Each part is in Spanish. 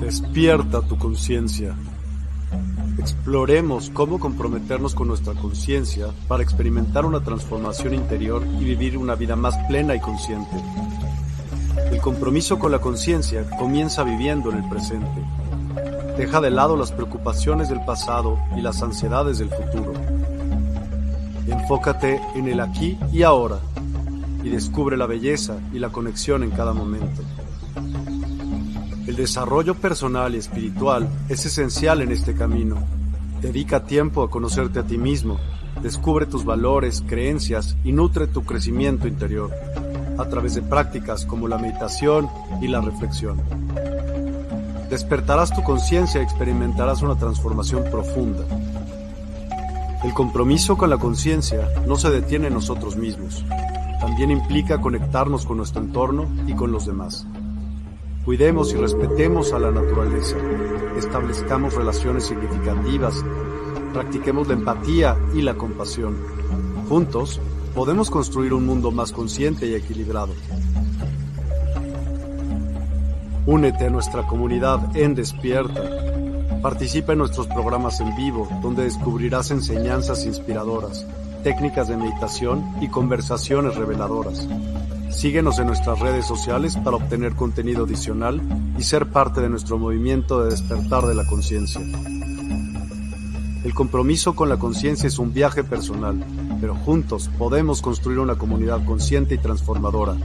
Despierta tu conciencia. Exploremos cómo comprometernos con nuestra conciencia para experimentar una transformación interior y vivir una vida más plena y consciente. El compromiso con la conciencia comienza viviendo en el presente. Deja de lado las preocupaciones del pasado y las ansiedades del futuro. Enfócate en el aquí y ahora y descubre la belleza y la conexión en cada momento. El desarrollo personal y espiritual es esencial en este camino. Dedica tiempo a conocerte a ti mismo, descubre tus valores, creencias y nutre tu crecimiento interior a través de prácticas como la meditación y la reflexión. Despertarás tu conciencia y experimentarás una transformación profunda. El compromiso con la conciencia no se detiene en nosotros mismos, también implica conectarnos con nuestro entorno y con los demás. Cuidemos y respetemos a la naturaleza, establezcamos relaciones significativas, practiquemos la empatía y la compasión. Juntos podemos construir un mundo más consciente y equilibrado. Únete a nuestra comunidad en Despierta. Participa en nuestros programas en vivo, donde descubrirás enseñanzas inspiradoras, técnicas de meditación y conversaciones reveladoras. Síguenos en nuestras redes sociales para obtener contenido adicional y ser parte de nuestro movimiento de despertar de la conciencia. El compromiso con la conciencia es un viaje personal, pero juntos podemos construir una comunidad consciente y transformadora.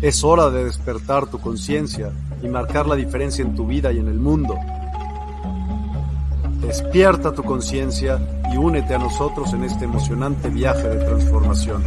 Es hora de despertar tu conciencia y marcar la diferencia en tu vida y en el mundo. Despierta tu conciencia y únete a nosotros en este emocionante viaje de transformación.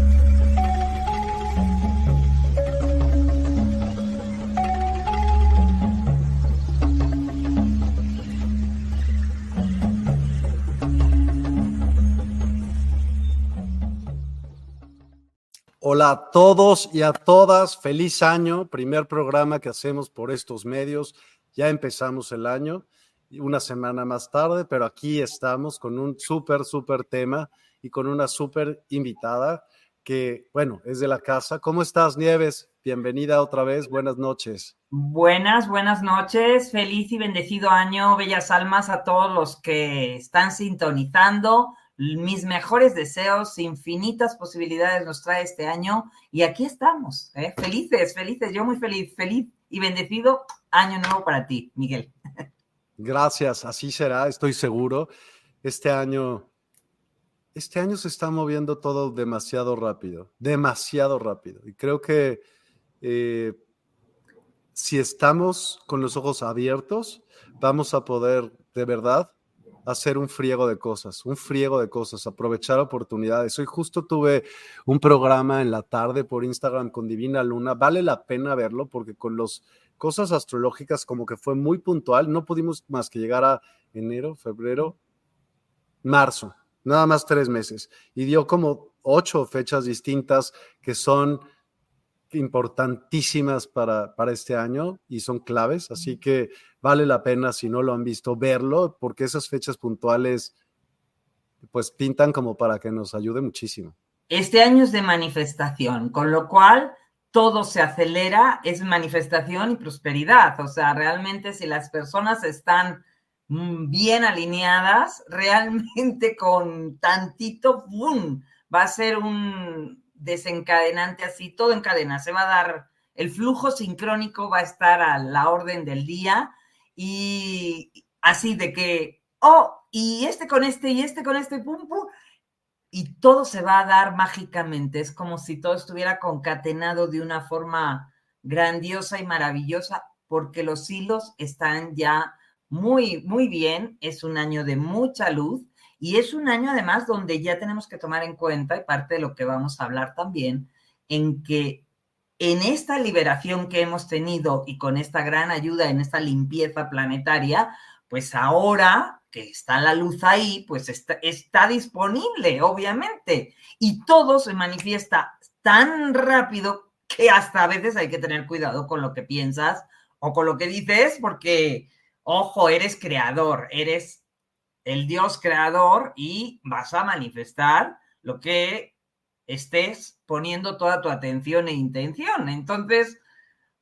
Hola a todos y a todas, feliz año, primer programa que hacemos por estos medios, ya empezamos el año, una semana más tarde, pero aquí estamos con un súper, súper tema y con una súper invitada que, bueno, es de la casa. ¿Cómo estás, Nieves? Bienvenida otra vez, buenas noches. Buenas, buenas noches, feliz y bendecido año, bellas almas a todos los que están sintonizando mis mejores deseos, infinitas posibilidades nos trae este año y aquí estamos, ¿eh? felices, felices, yo muy feliz, feliz y bendecido año nuevo para ti, Miguel. Gracias, así será, estoy seguro. Este año, este año se está moviendo todo demasiado rápido, demasiado rápido. Y creo que eh, si estamos con los ojos abiertos, vamos a poder de verdad hacer un friego de cosas, un friego de cosas, aprovechar oportunidades. Hoy justo tuve un programa en la tarde por Instagram con Divina Luna. Vale la pena verlo porque con las cosas astrológicas como que fue muy puntual. No pudimos más que llegar a enero, febrero, marzo, nada más tres meses. Y dio como ocho fechas distintas que son importantísimas para, para este año y son claves, así que vale la pena si no lo han visto verlo, porque esas fechas puntuales pues pintan como para que nos ayude muchísimo. Este año es de manifestación, con lo cual todo se acelera, es manifestación y prosperidad, o sea, realmente si las personas están mm, bien alineadas, realmente con tantito, ¡boom! va a ser un, desencadenante así, todo en cadena, se va a dar, el flujo sincrónico va a estar a la orden del día y así de que, oh, y este con este y este con este, pum, pum, y todo se va a dar mágicamente, es como si todo estuviera concatenado de una forma grandiosa y maravillosa, porque los hilos están ya muy, muy bien, es un año de mucha luz y es un año además donde ya tenemos que tomar en cuenta, y parte de lo que vamos a hablar también, en que en esta liberación que hemos tenido y con esta gran ayuda en esta limpieza planetaria, pues ahora que está la luz ahí, pues está, está disponible, obviamente. Y todo se manifiesta tan rápido que hasta a veces hay que tener cuidado con lo que piensas o con lo que dices, porque, ojo, eres creador, eres el Dios creador y vas a manifestar lo que estés poniendo toda tu atención e intención. Entonces,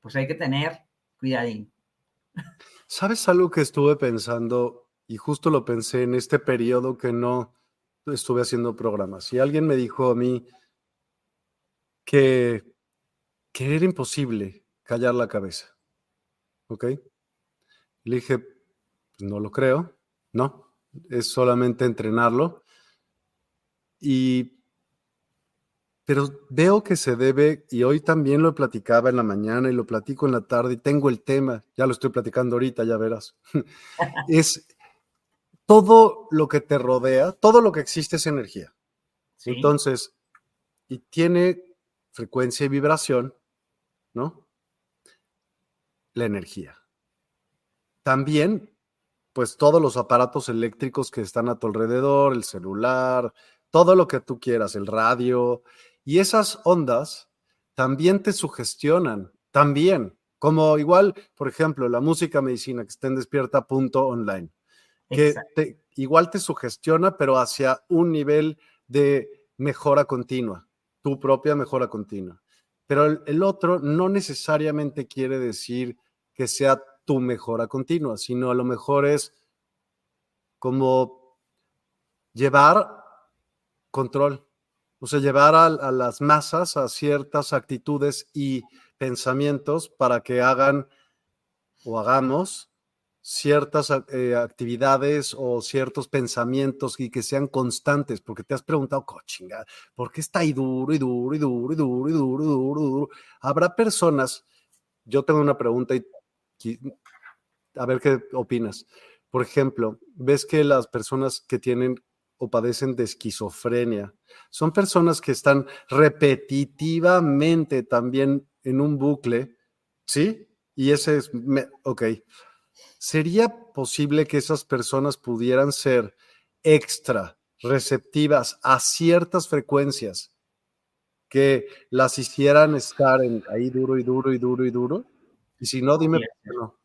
pues hay que tener cuidadín. ¿Sabes algo que estuve pensando? Y justo lo pensé en este periodo que no estuve haciendo programas. Y alguien me dijo a mí que, que era imposible callar la cabeza. ¿Ok? Le dije, no lo creo, no, es solamente entrenarlo. Y pero veo que se debe, y hoy también lo platicaba en la mañana y lo platico en la tarde, y tengo el tema, ya lo estoy platicando ahorita, ya verás, es todo lo que te rodea, todo lo que existe es energía. Entonces, y tiene frecuencia y vibración, ¿no? La energía. También, pues todos los aparatos eléctricos que están a tu alrededor, el celular, todo lo que tú quieras, el radio, y esas ondas también te sugestionan, también, como igual, por ejemplo, la música medicina que está en despierta.online, que te, igual te sugestiona, pero hacia un nivel de mejora continua, tu propia mejora continua. Pero el, el otro no necesariamente quiere decir que sea tu mejora continua, sino a lo mejor es como llevar control o sea, llevar a, las masas a ciertas actitudes y pensamientos para que hagan o hagamos ciertas eh, actividades o ciertos pensamientos y que sean constantes, porque te has preguntado, cochinga, ¿por qué está ahí duro y duro y duro y duro y duro y duro, duro? Habrá personas, yo tengo una pregunta y a ver qué opinas. Por ejemplo, ves que las personas que tienen o padecen de esquizofrenia. Son personas que están repetitivamente también en un bucle, ¿sí? Y ese es, ok. ¿Sería posible que esas personas pudieran ser extra receptivas a ciertas frecuencias que las hicieran estar en, ahí duro y duro y duro y duro? Y si no, dime no.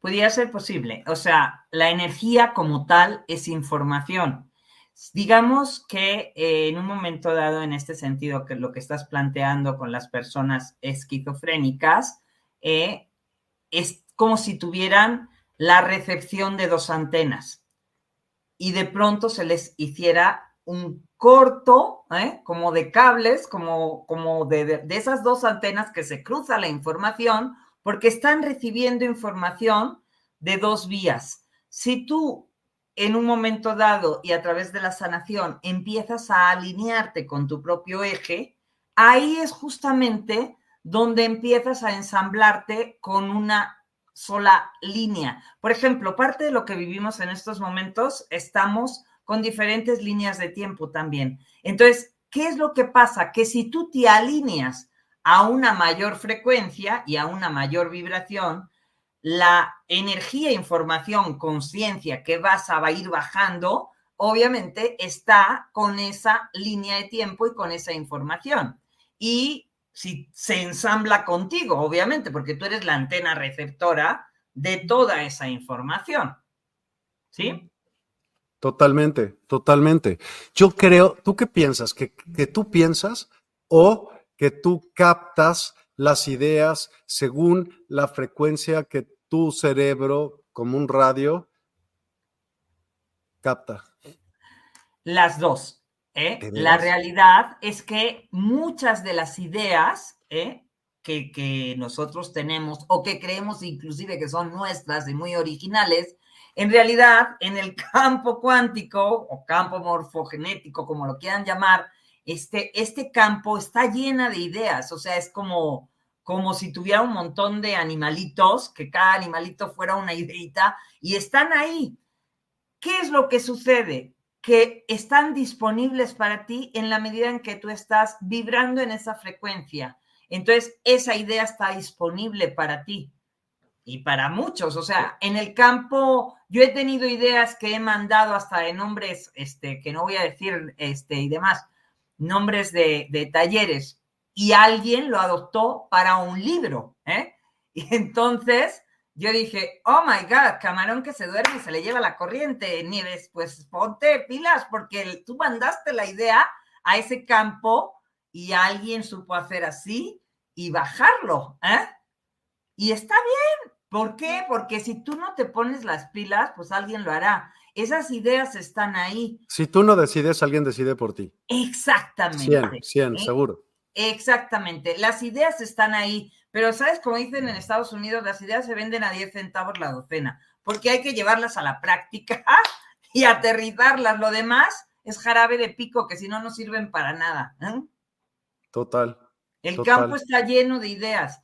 Podría ser posible. O sea, la energía como tal es información. Digamos que eh, en un momento dado, en este sentido, que lo que estás planteando con las personas esquizofrénicas, eh, es como si tuvieran la recepción de dos antenas y de pronto se les hiciera un corto, ¿eh? como de cables, como, como de, de, esas dos antenas que se cruza la información, porque están recibiendo información de dos vías. Si tú en un momento dado y a través de la sanación empiezas a alinearte con tu propio eje, ahí es justamente donde empiezas a ensamblarte con una sola línea. Por ejemplo, parte de lo que vivimos en estos momentos, estamos con diferentes líneas de tiempo también. Entonces, ¿qué es lo que pasa? Que si tú te alineas a una mayor frecuencia y a una mayor vibración, la energía, información, conciencia que vas a ir bajando, obviamente está con esa línea de tiempo y con esa información. Y si se ensambla contigo, obviamente, porque tú eres la antena receptora de toda esa información. ¿Sí? Totalmente, totalmente. Yo creo, ¿tú qué piensas? ¿Que, que tú piensas o que tú captas las ideas según la frecuencia que tu cerebro, como un radio, capta. Las dos. ¿Eh? La realidad es que muchas de las ideas ¿eh? que, que nosotros tenemos o que creemos inclusive que son nuestras y muy originales, en realidad en el campo cuántico o campo morfogenético, como lo quieran llamar, este, este campo está llena de ideas, o sea, es como, como si tuviera un montón de animalitos, que cada animalito fuera una ideita, y están ahí. ¿Qué es lo que sucede? Que están disponibles para ti en la medida en que tú estás vibrando en esa frecuencia. Entonces, esa idea está disponible para ti y para muchos. O sea, en el campo, yo he tenido ideas que he mandado hasta de nombres, este, que no voy a decir, este, y demás, nombres de, de talleres, y alguien lo adoptó para un libro, ¿eh? Y entonces yo dije, oh my God, camarón que se duerme y se le lleva la corriente, Nieves, pues ponte pilas porque tú mandaste la idea a ese campo y alguien supo hacer así y bajarlo. ¿eh? Y está bien. ¿Por qué? Porque si tú no te pones las pilas, pues alguien lo hará. Esas ideas están ahí. Si tú no decides, alguien decide por ti. Exactamente. 100, 100, ¿Eh? seguro. Exactamente. Las ideas están ahí. Pero, ¿sabes? Como dicen en Estados Unidos, las ideas se venden a 10 centavos la docena, porque hay que llevarlas a la práctica y aterrizarlas. Lo demás es jarabe de pico, que si no, no sirven para nada. ¿eh? Total. El campo está lleno de ideas.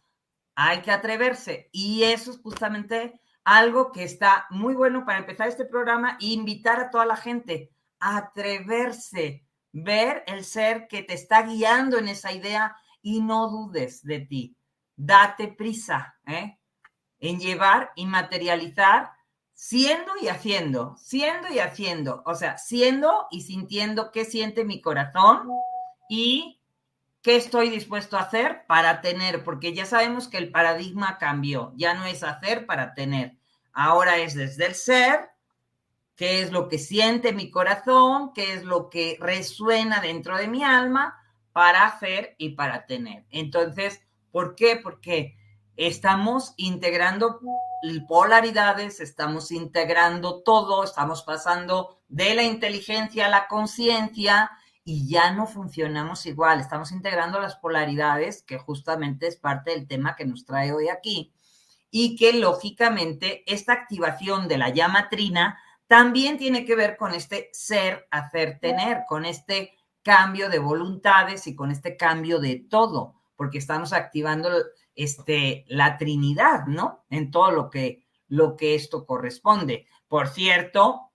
Hay que atreverse. Y eso es justamente algo que está muy bueno para empezar este programa e invitar a toda la gente a atreverse, ver el ser que te está guiando en esa idea y no dudes de ti date prisa ¿eh? en llevar y materializar siendo y haciendo, siendo y haciendo, o sea, siendo y sintiendo qué siente mi corazón y qué estoy dispuesto a hacer para tener, porque ya sabemos que el paradigma cambió, ya no es hacer para tener, ahora es desde el ser, qué es lo que siente mi corazón, qué es lo que resuena dentro de mi alma para hacer y para tener. Entonces, ¿Por qué? Porque estamos integrando polaridades, estamos integrando todo, estamos pasando de la inteligencia a la conciencia y ya no funcionamos igual, estamos integrando las polaridades, que justamente es parte del tema que nos trae hoy aquí, y que lógicamente esta activación de la llama trina también tiene que ver con este ser, hacer, tener, con este cambio de voluntades y con este cambio de todo porque estamos activando este, la Trinidad, ¿no? En todo lo que, lo que esto corresponde. Por cierto,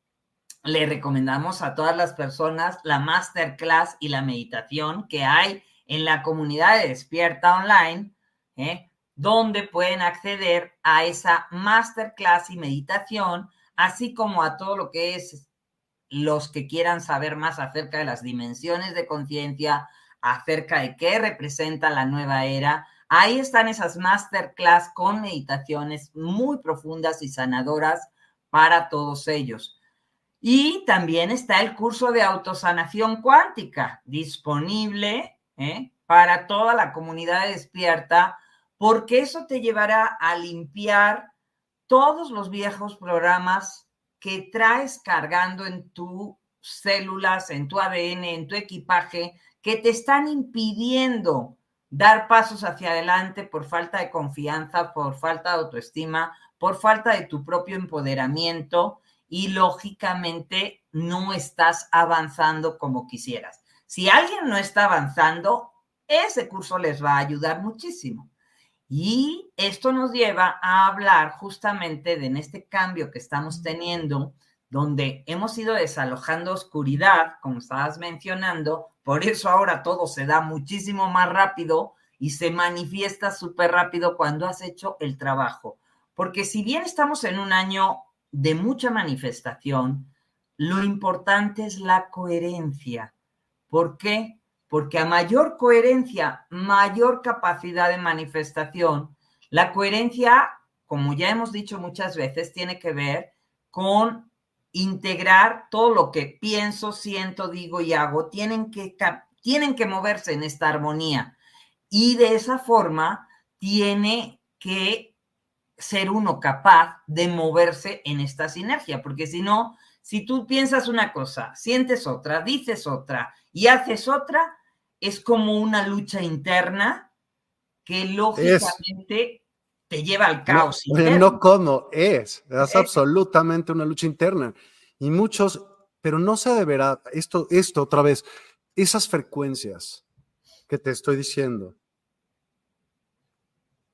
le recomendamos a todas las personas la masterclass y la meditación que hay en la comunidad de Despierta Online, ¿eh? donde pueden acceder a esa masterclass y meditación, así como a todo lo que es los que quieran saber más acerca de las dimensiones de conciencia, acerca de qué representa la nueva era. Ahí están esas masterclass con meditaciones muy profundas y sanadoras para todos ellos. Y también está el curso de autosanación cuántica disponible ¿eh? para toda la comunidad despierta, porque eso te llevará a limpiar todos los viejos programas que traes cargando en tus células, en tu ADN, en tu equipaje, que te están impidiendo dar pasos hacia adelante por falta de confianza, por falta de autoestima, por falta de tu propio empoderamiento y lógicamente no estás avanzando como quisieras. Si alguien no está avanzando, ese curso les va a ayudar muchísimo. Y esto nos lleva a hablar justamente de en este cambio que estamos teniendo, donde hemos ido desalojando oscuridad, como estabas mencionando, por eso ahora todo se da muchísimo más rápido y se manifiesta súper rápido cuando has hecho el trabajo. Porque si bien estamos en un año de mucha manifestación, lo importante es la coherencia. ¿Por qué? Porque a mayor coherencia, mayor capacidad de manifestación. La coherencia, como ya hemos dicho muchas veces, tiene que ver con integrar todo lo que pienso, siento, digo y hago, tienen que, tienen que moverse en esta armonía. Y de esa forma tiene que ser uno capaz de moverse en esta sinergia, porque si no, si tú piensas una cosa, sientes otra, dices otra y haces otra, es como una lucha interna que lógicamente te lleva al caos. No, no como es, es absolutamente una lucha interna. Y muchos, pero no se deberá, esto, esto otra vez, esas frecuencias que te estoy diciendo,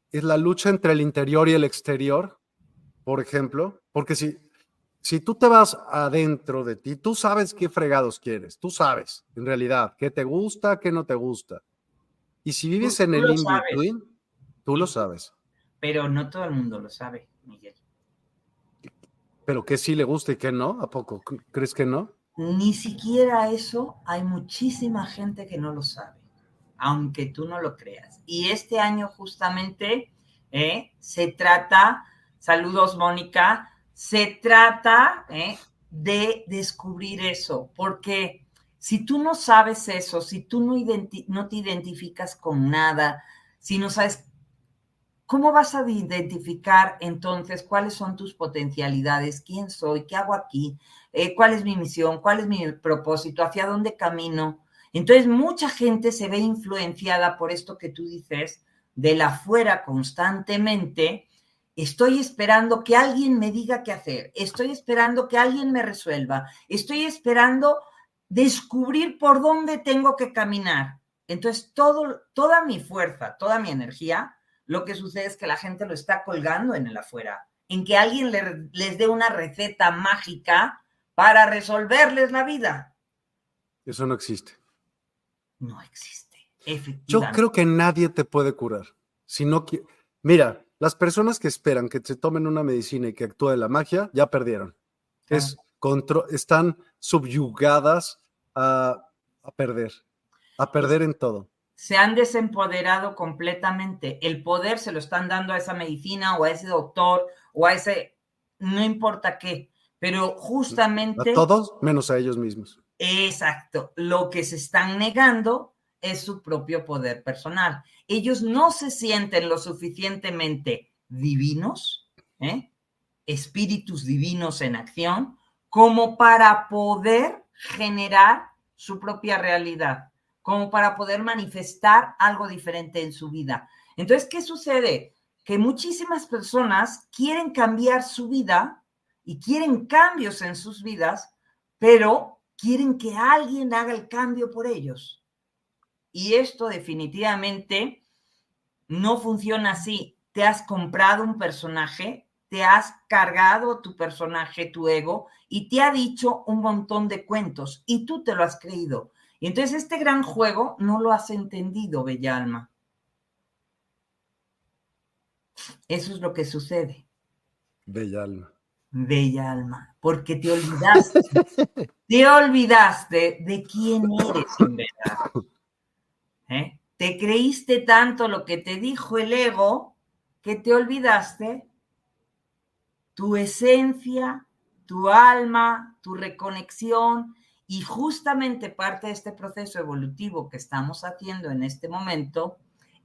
es la lucha entre el interior y el exterior, por ejemplo, porque si, si tú te vas adentro de ti, tú sabes qué fregados quieres, tú sabes, en realidad, qué te gusta, qué no te gusta. Y si vives en el in-between, tú lo sabes pero no todo el mundo lo sabe, Miguel. ¿Pero qué sí le gusta y qué no? ¿A poco crees que no? Ni siquiera eso hay muchísima gente que no lo sabe, aunque tú no lo creas. Y este año justamente eh, se trata, saludos Mónica, se trata eh, de descubrir eso, porque Si tú no sabes eso, si tú no, no te identificas con nada, si no sabes ¿Cómo vas a identificar entonces cuáles son tus potencialidades? ¿Quién soy? ¿Qué hago aquí? Eh, ¿Cuál es mi misión? ¿Cuál es mi propósito? ¿Hacia dónde camino? Entonces, mucha gente se ve influenciada por esto que tú dices, de la fuera constantemente. Estoy esperando que alguien me diga qué hacer. Estoy esperando que alguien me resuelva. Estoy esperando descubrir por dónde tengo que caminar. Entonces, todo, toda mi fuerza, toda mi energía lo que sucede es que la gente lo está colgando en el afuera, en que alguien les dé una receta mágica para resolverles la vida. Eso no existe. No existe, efectivamente. Yo creo que nadie te puede curar. Si no Mira, las personas que esperan que se tomen una medicina y que actúe la magia, ya perdieron. Es están subyugadas a perder, a perder en todo se han desempoderado completamente. El poder se lo están dando a esa medicina o a ese doctor o a ese, no importa qué, pero justamente... A todos menos a ellos mismos. Exacto. Lo que se están negando es su propio poder personal. Ellos no se sienten lo suficientemente divinos, ¿eh? espíritus divinos en acción, como para poder generar su propia realidad como para poder manifestar algo diferente en su vida. Entonces, ¿qué sucede? Que muchísimas personas quieren cambiar su vida y quieren cambios en sus vidas, pero quieren que alguien haga el cambio por ellos. Y esto definitivamente no funciona así. Te has comprado un personaje, te has cargado tu personaje, tu ego, y te ha dicho un montón de cuentos y tú te lo has creído. Y entonces este gran juego no lo has entendido, Bella Alma. Eso es lo que sucede. Bella Alma. Bella Alma, porque te olvidaste, te olvidaste de quién eres en verdad. ¿Eh? Te creíste tanto lo que te dijo el ego que te olvidaste tu esencia, tu alma, tu reconexión, y justamente parte de este proceso evolutivo que estamos haciendo en este momento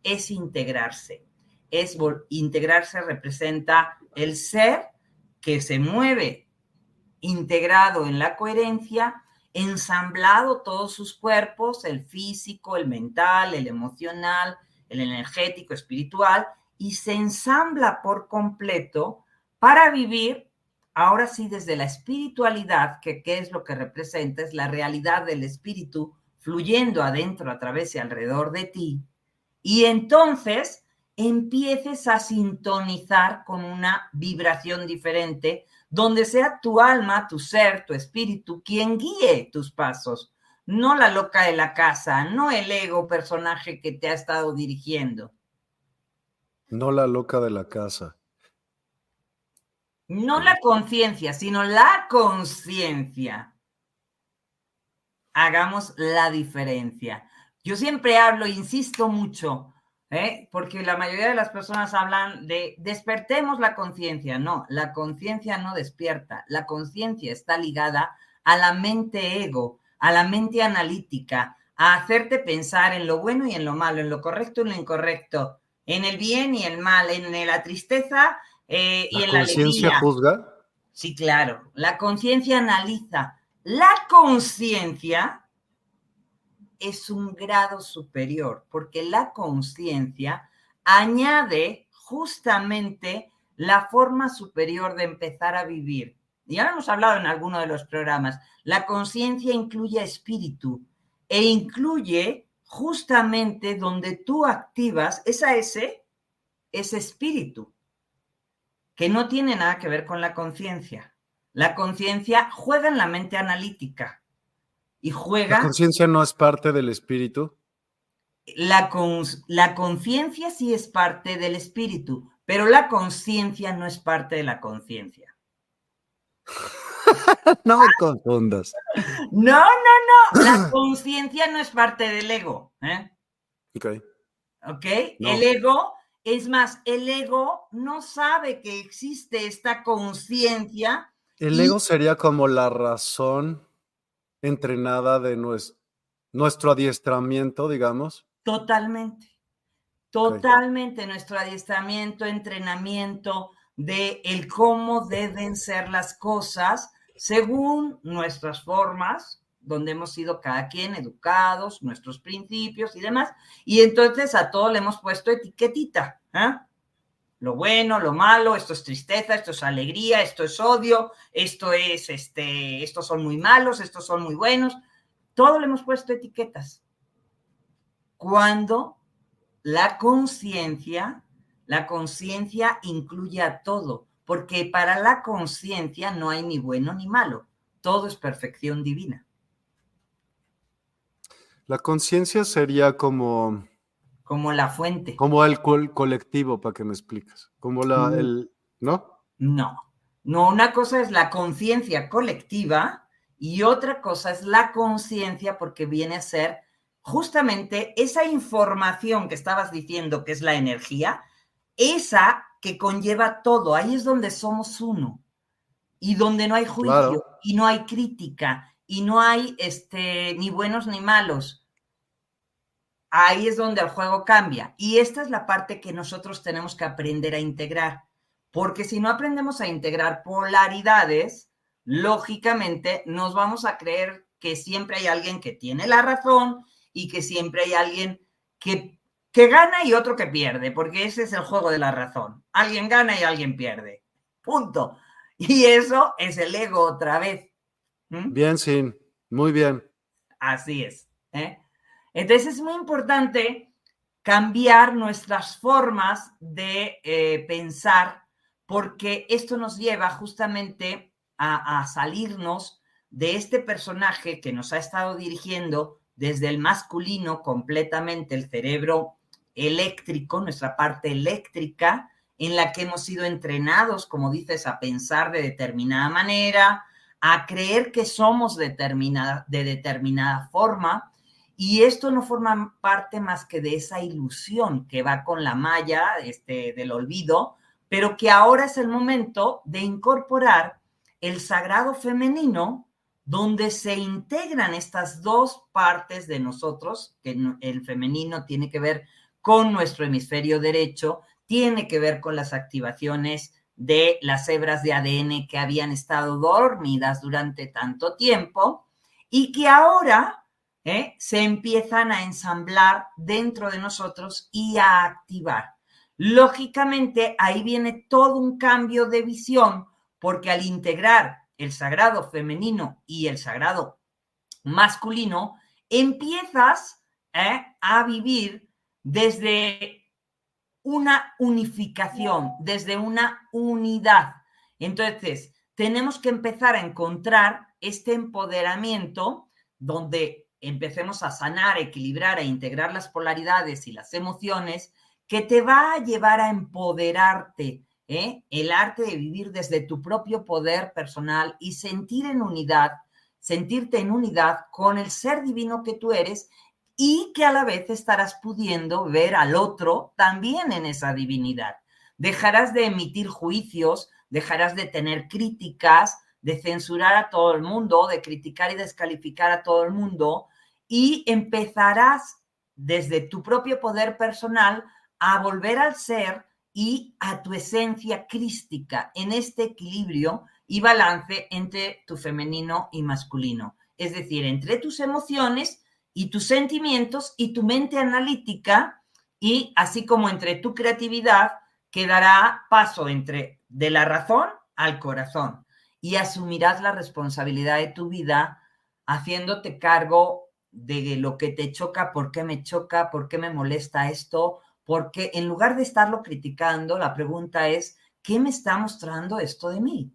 es integrarse. Es integrarse representa el ser que se mueve integrado en la coherencia, ensamblado todos sus cuerpos, el físico, el mental, el emocional, el energético, espiritual, y se ensambla por completo para vivir ahora sí desde la espiritualidad, que qué es lo que representa, es la realidad del espíritu fluyendo adentro, a través y alrededor de ti, y entonces empieces a sintonizar con una vibración diferente, donde sea tu alma, tu ser, tu espíritu, quien guíe tus pasos, no la loca de la casa, no el ego personaje que te ha estado dirigiendo. No la loca de la casa. No la conciencia, sino la conciencia. Hagamos la diferencia. Yo siempre hablo, insisto mucho, ¿eh? porque la mayoría de las personas hablan de despertemos la conciencia. No, la conciencia no despierta. La conciencia está ligada a la mente ego, a la mente analítica, a hacerte pensar en lo bueno y en lo malo, en lo correcto y en lo incorrecto, en el bien y el mal, en la tristeza eh, y en la conciencia juzga? Sí, claro. La conciencia analiza. La conciencia es un grado superior, porque la conciencia añade justamente la forma superior de empezar a vivir. Ya lo hemos hablado en alguno de los programas. La conciencia incluye espíritu e incluye justamente donde tú activas esa S, ese espíritu que no tiene nada que ver con la conciencia. La conciencia juega en la mente analítica y juega... ¿La conciencia no es parte del espíritu? La, la conciencia sí es parte del espíritu, pero la conciencia no es parte de la conciencia. no me confundas. No, no, no. La conciencia no es parte del ego. ¿eh? Ok. Ok. El ego es más, el ego no sabe que existe esta conciencia. El ego sería como la razón entrenada de nuestro, nuestro adiestramiento, digamos. Totalmente. Totalmente nuestro adiestramiento, entrenamiento de el cómo deben ser las cosas según nuestras formas, donde hemos sido cada quien educados, nuestros principios y demás. Y entonces a todo le hemos puesto etiquetita. ¿eh? Lo bueno, lo malo, esto es tristeza, esto es alegría, esto es odio, esto es, este, estos son muy malos, estos son muy buenos. Todo le hemos puesto etiquetas. Cuando la conciencia, la conciencia incluye a todo, porque para la conciencia no hay ni bueno ni malo, todo es perfección divina. La conciencia sería como... Como la fuente. Como el colectivo, para que me expliques. Como la, mm. el... ¿No? No. No, una cosa es la conciencia colectiva y otra cosa es la conciencia porque viene a ser justamente esa información que estabas diciendo que es la energía, esa que conlleva todo, ahí es donde somos uno y donde no hay juicio y no hay crítica y no hay este, ni buenos ni malos. Ahí es donde el juego cambia. Y esta es la parte que nosotros tenemos que aprender a integrar. Porque si no aprendemos a integrar polaridades, lógicamente nos vamos a creer que siempre hay alguien que tiene la razón y que siempre hay alguien que, que gana y otro que pierde, porque ese es el juego de la razón. Alguien gana y alguien pierde. Punto. Y eso es el ego otra vez. ¿Mm? Bien, sí, muy bien. Así es. ¿eh? Entonces es muy importante cambiar nuestras formas de eh, pensar porque esto nos lleva justamente a, a, salirnos de este personaje que nos ha estado dirigiendo desde el masculino completamente, el cerebro eléctrico, nuestra parte eléctrica, en la que hemos sido entrenados, como dices, a pensar de determinada manera, a creer que somos determinada, de determinada forma, y esto no forma parte más que de esa ilusión que va con la malla este, del olvido, pero que ahora es el momento de incorporar el sagrado femenino, donde se integran estas dos partes de nosotros, que el femenino tiene que ver con nuestro hemisferio derecho, tiene que ver con las activaciones de las hebras de ADN que habían estado dormidas durante tanto tiempo y que ahora ¿eh? se empiezan a ensamblar dentro de nosotros y a activar. Lógicamente, ahí viene todo un cambio de visión, porque al integrar el sagrado femenino y el sagrado masculino, empiezas ¿eh? a vivir desde una unificación, desde una unidad. Entonces, tenemos que empezar a encontrar este empoderamiento donde empecemos a sanar, equilibrar e integrar las polaridades y las emociones que te va a llevar a empoderarte, ¿eh? el arte de vivir desde tu propio poder personal y sentir en unidad, sentirte en unidad con el ser divino que tú eres y que a la vez estarás pudiendo ver al otro también en esa divinidad. Dejarás de emitir juicios, dejarás de tener críticas, de censurar a todo el mundo, de criticar y descalificar a todo el mundo y empezarás desde tu propio poder personal a volver al ser y a tu esencia crística en este equilibrio y balance entre tu femenino y masculino. Es decir, entre tus emociones y tus sentimientos y tu mente analítica y así como entre tu creatividad que dará paso entre de la razón al corazón y asumirás la responsabilidad de tu vida haciéndote cargo de lo que te choca, por qué me choca, por qué me molesta esto, porque en lugar de estarlo criticando, la pregunta es, ¿qué me está mostrando esto de mí?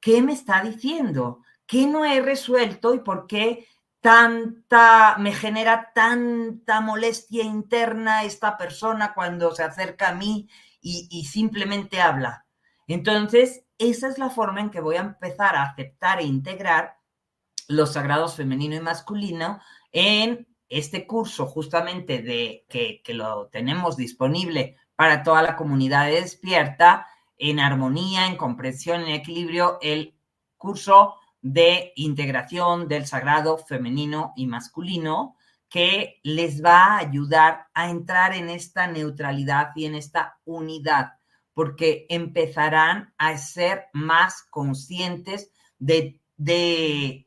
¿Qué me está diciendo? ¿Qué no he resuelto y por qué tanta, me genera tanta molestia interna esta persona cuando se acerca a mí y, simplemente habla. Entonces, esa es la forma en que voy a empezar a aceptar e integrar los sagrados femenino y masculino en este curso justamente de que, que, lo tenemos disponible para toda la comunidad despierta en armonía, en comprensión, en equilibrio, el curso de integración del sagrado femenino y masculino que les va a ayudar a entrar en esta neutralidad y en esta unidad, porque empezarán a ser más conscientes de,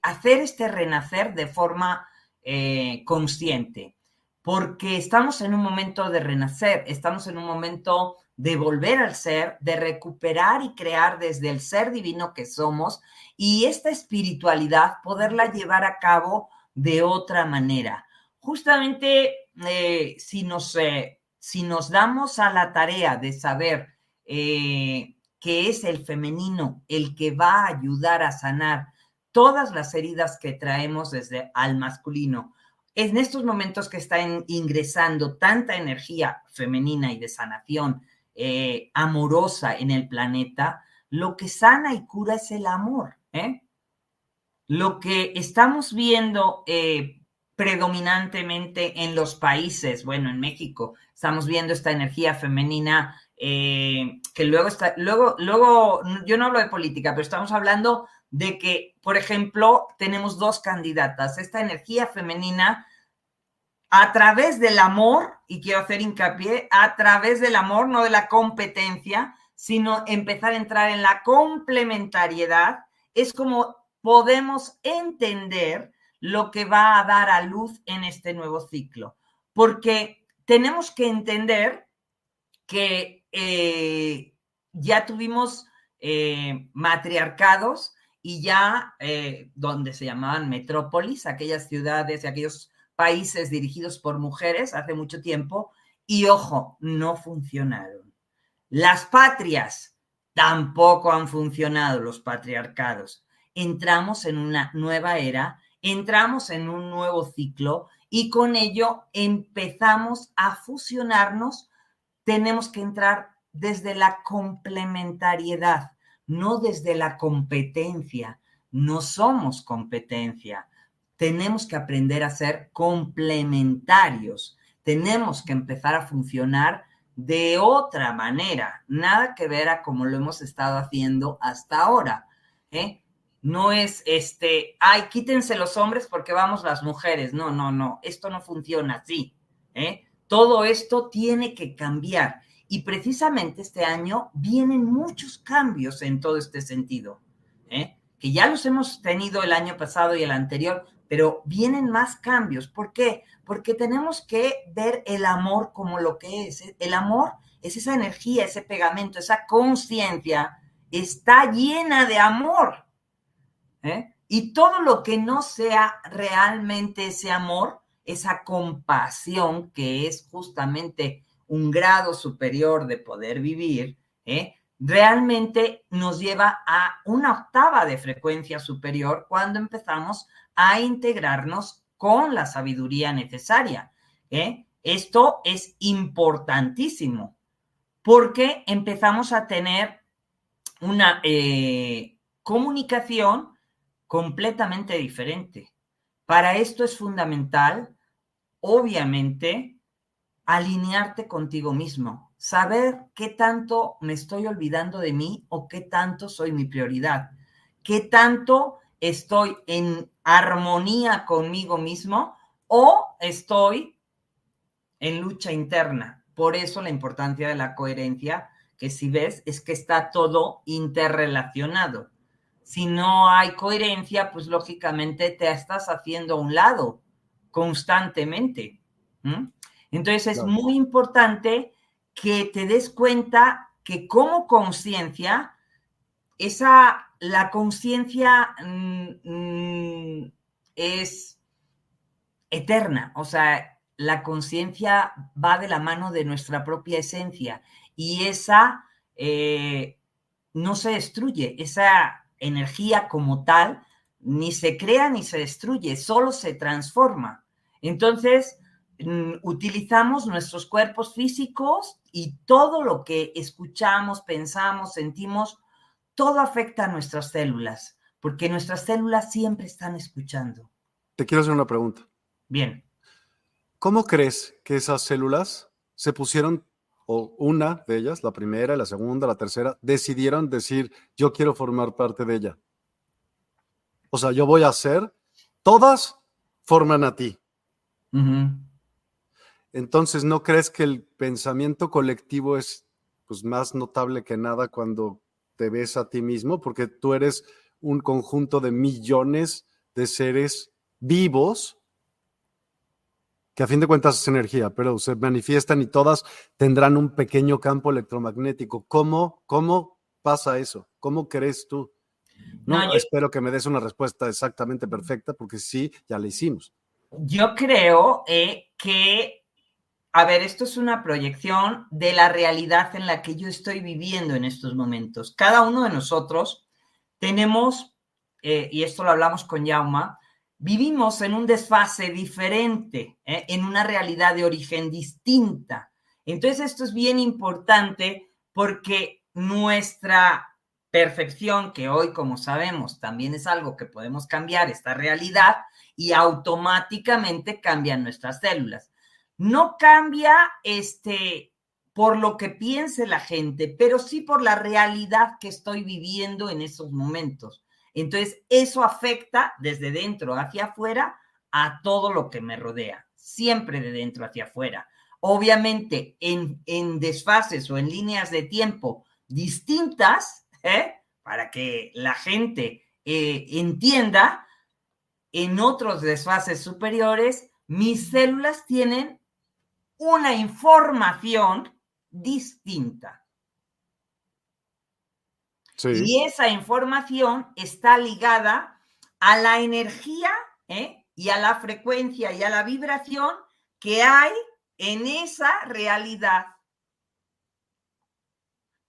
hacer este renacer de forma eh, consciente, porque estamos en un momento de renacer, estamos en un momento de volver al ser, de recuperar y crear desde el ser divino que somos y esta espiritualidad poderla llevar a cabo de otra manera. Justamente eh, si, nos, eh, si nos damos a la tarea de saber eh, que es el femenino el que va a ayudar a sanar todas las heridas que traemos desde al masculino, en estos momentos que está ingresando tanta energía femenina y de sanación eh, amorosa en el planeta, lo que sana y cura es el amor. ¿eh? Lo que estamos viendo eh, predominantemente en los países, bueno, en México, estamos viendo esta energía femenina que luego está, luego, luego, yo no hablo de política, pero estamos hablando de que, por ejemplo, tenemos dos candidatas, esta energía femenina a través del amor, y quiero hacer hincapié, a través del amor, no de la competencia, sino empezar a entrar en la complementariedad, es como podemos entender lo que va a dar a luz en este nuevo ciclo. Porque tenemos que entender que eh, ya tuvimos eh, matriarcados y ya eh, donde se llamaban metrópolis, aquellas ciudades y aquellos países dirigidos por mujeres hace mucho tiempo y ojo, no funcionaron. Las patrias tampoco han funcionado, los patriarcados. Entramos en una nueva era, entramos en un nuevo ciclo y con ello empezamos a fusionarnos. Tenemos que entrar desde la complementariedad, no desde la competencia. No somos competencia tenemos que aprender a ser complementarios, tenemos que empezar a funcionar de otra manera, nada que ver a como lo hemos estado haciendo hasta ahora. ¿eh? No es este, ay, quítense los hombres porque vamos las mujeres. No, no, no, esto no funciona así. ¿eh? Todo esto tiene que cambiar. Y precisamente este año vienen muchos cambios en todo este sentido, ¿eh? que ya los hemos tenido el año pasado y el anterior, pero vienen más cambios. ¿Por qué? Porque tenemos que ver el amor como lo que es. El amor es esa energía, ese pegamento, esa conciencia, está llena de amor. ¿eh? Y todo lo que no sea realmente ese amor, esa compasión, que es justamente un grado superior de poder vivir, ¿eh? Realmente nos lleva a una octava de frecuencia superior cuando empezamos a integrarnos con la sabiduría necesaria. ¿eh? Esto es importantísimo porque empezamos a tener una eh, comunicación completamente diferente. Para esto es fundamental, obviamente, alinearte contigo mismo, saber qué tanto me estoy olvidando de mí o qué tanto soy mi prioridad, qué tanto estoy en armonía conmigo mismo o estoy en lucha interna. Por eso la importancia de la coherencia, que si ves, es que está todo interrelacionado. Si no hay coherencia, pues lógicamente te estás haciendo a un lado constantemente. Entonces es muy importante que te des cuenta que como conciencia, esa la conciencia mm, mm, es eterna, o sea, la conciencia va de la mano de nuestra propia esencia y esa eh, no se destruye, esa energía como tal ni se crea ni se destruye, solo se transforma. Entonces, utilizamos nuestros cuerpos físicos y todo lo que escuchamos, pensamos, sentimos, todo afecta a nuestras células, porque nuestras células siempre están escuchando. Te quiero hacer una pregunta. Bien. ¿Cómo crees que esas células se pusieron, o una de ellas, la primera, la segunda, la tercera, decidieron decir, yo quiero formar parte de ella? O sea, yo voy a hacer, todas forman a ti. Entonces, ¿no crees que el pensamiento colectivo es pues, más notable que nada cuando te ves a ti mismo? Porque tú eres un conjunto de millones de seres vivos que a fin de cuentas es energía, pero se manifiestan y todas tendrán un pequeño campo electromagnético. ¿Cómo, cómo pasa eso? ¿Cómo crees tú? No, espero que me des una respuesta exactamente perfecta, porque sí, ya la hicimos. Yo creo eh, que, a ver, esto es una proyección de la realidad en la que yo estoy viviendo en estos momentos. Cada uno de nosotros tenemos, eh, y esto lo hablamos con Yauma, vivimos en un desfase diferente, eh, en una realidad de origen distinta. Entonces, esto es bien importante porque nuestra perfección, que hoy, como sabemos, también es algo que podemos cambiar, esta realidad, y automáticamente cambian nuestras células. No cambia este por lo que piense la gente, pero sí por la realidad que estoy viviendo en esos momentos. Entonces, eso afecta desde dentro hacia afuera a todo lo que me rodea, siempre de dentro hacia afuera. Obviamente, en, en desfases o en líneas de tiempo distintas, ¿eh? para que la gente eh, entienda, en otros desfases superiores, mis células tienen una información distinta. Y esa información está ligada a la energía ¿eh? y a la frecuencia y a la vibración que hay en esa realidad.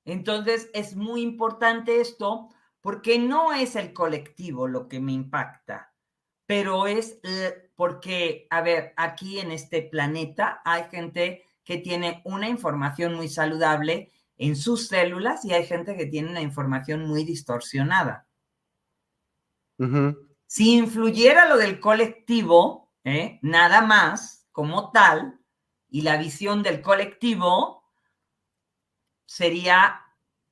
Entonces es muy importante esto porque no es el colectivo lo que me impacta, pero es porque, a ver, aquí en este planeta hay gente que tiene una información muy saludable en sus células y hay gente que tiene una información muy distorsionada. Si influyera lo del colectivo, ¿eh? nada más como tal, y la visión del colectivo, sería,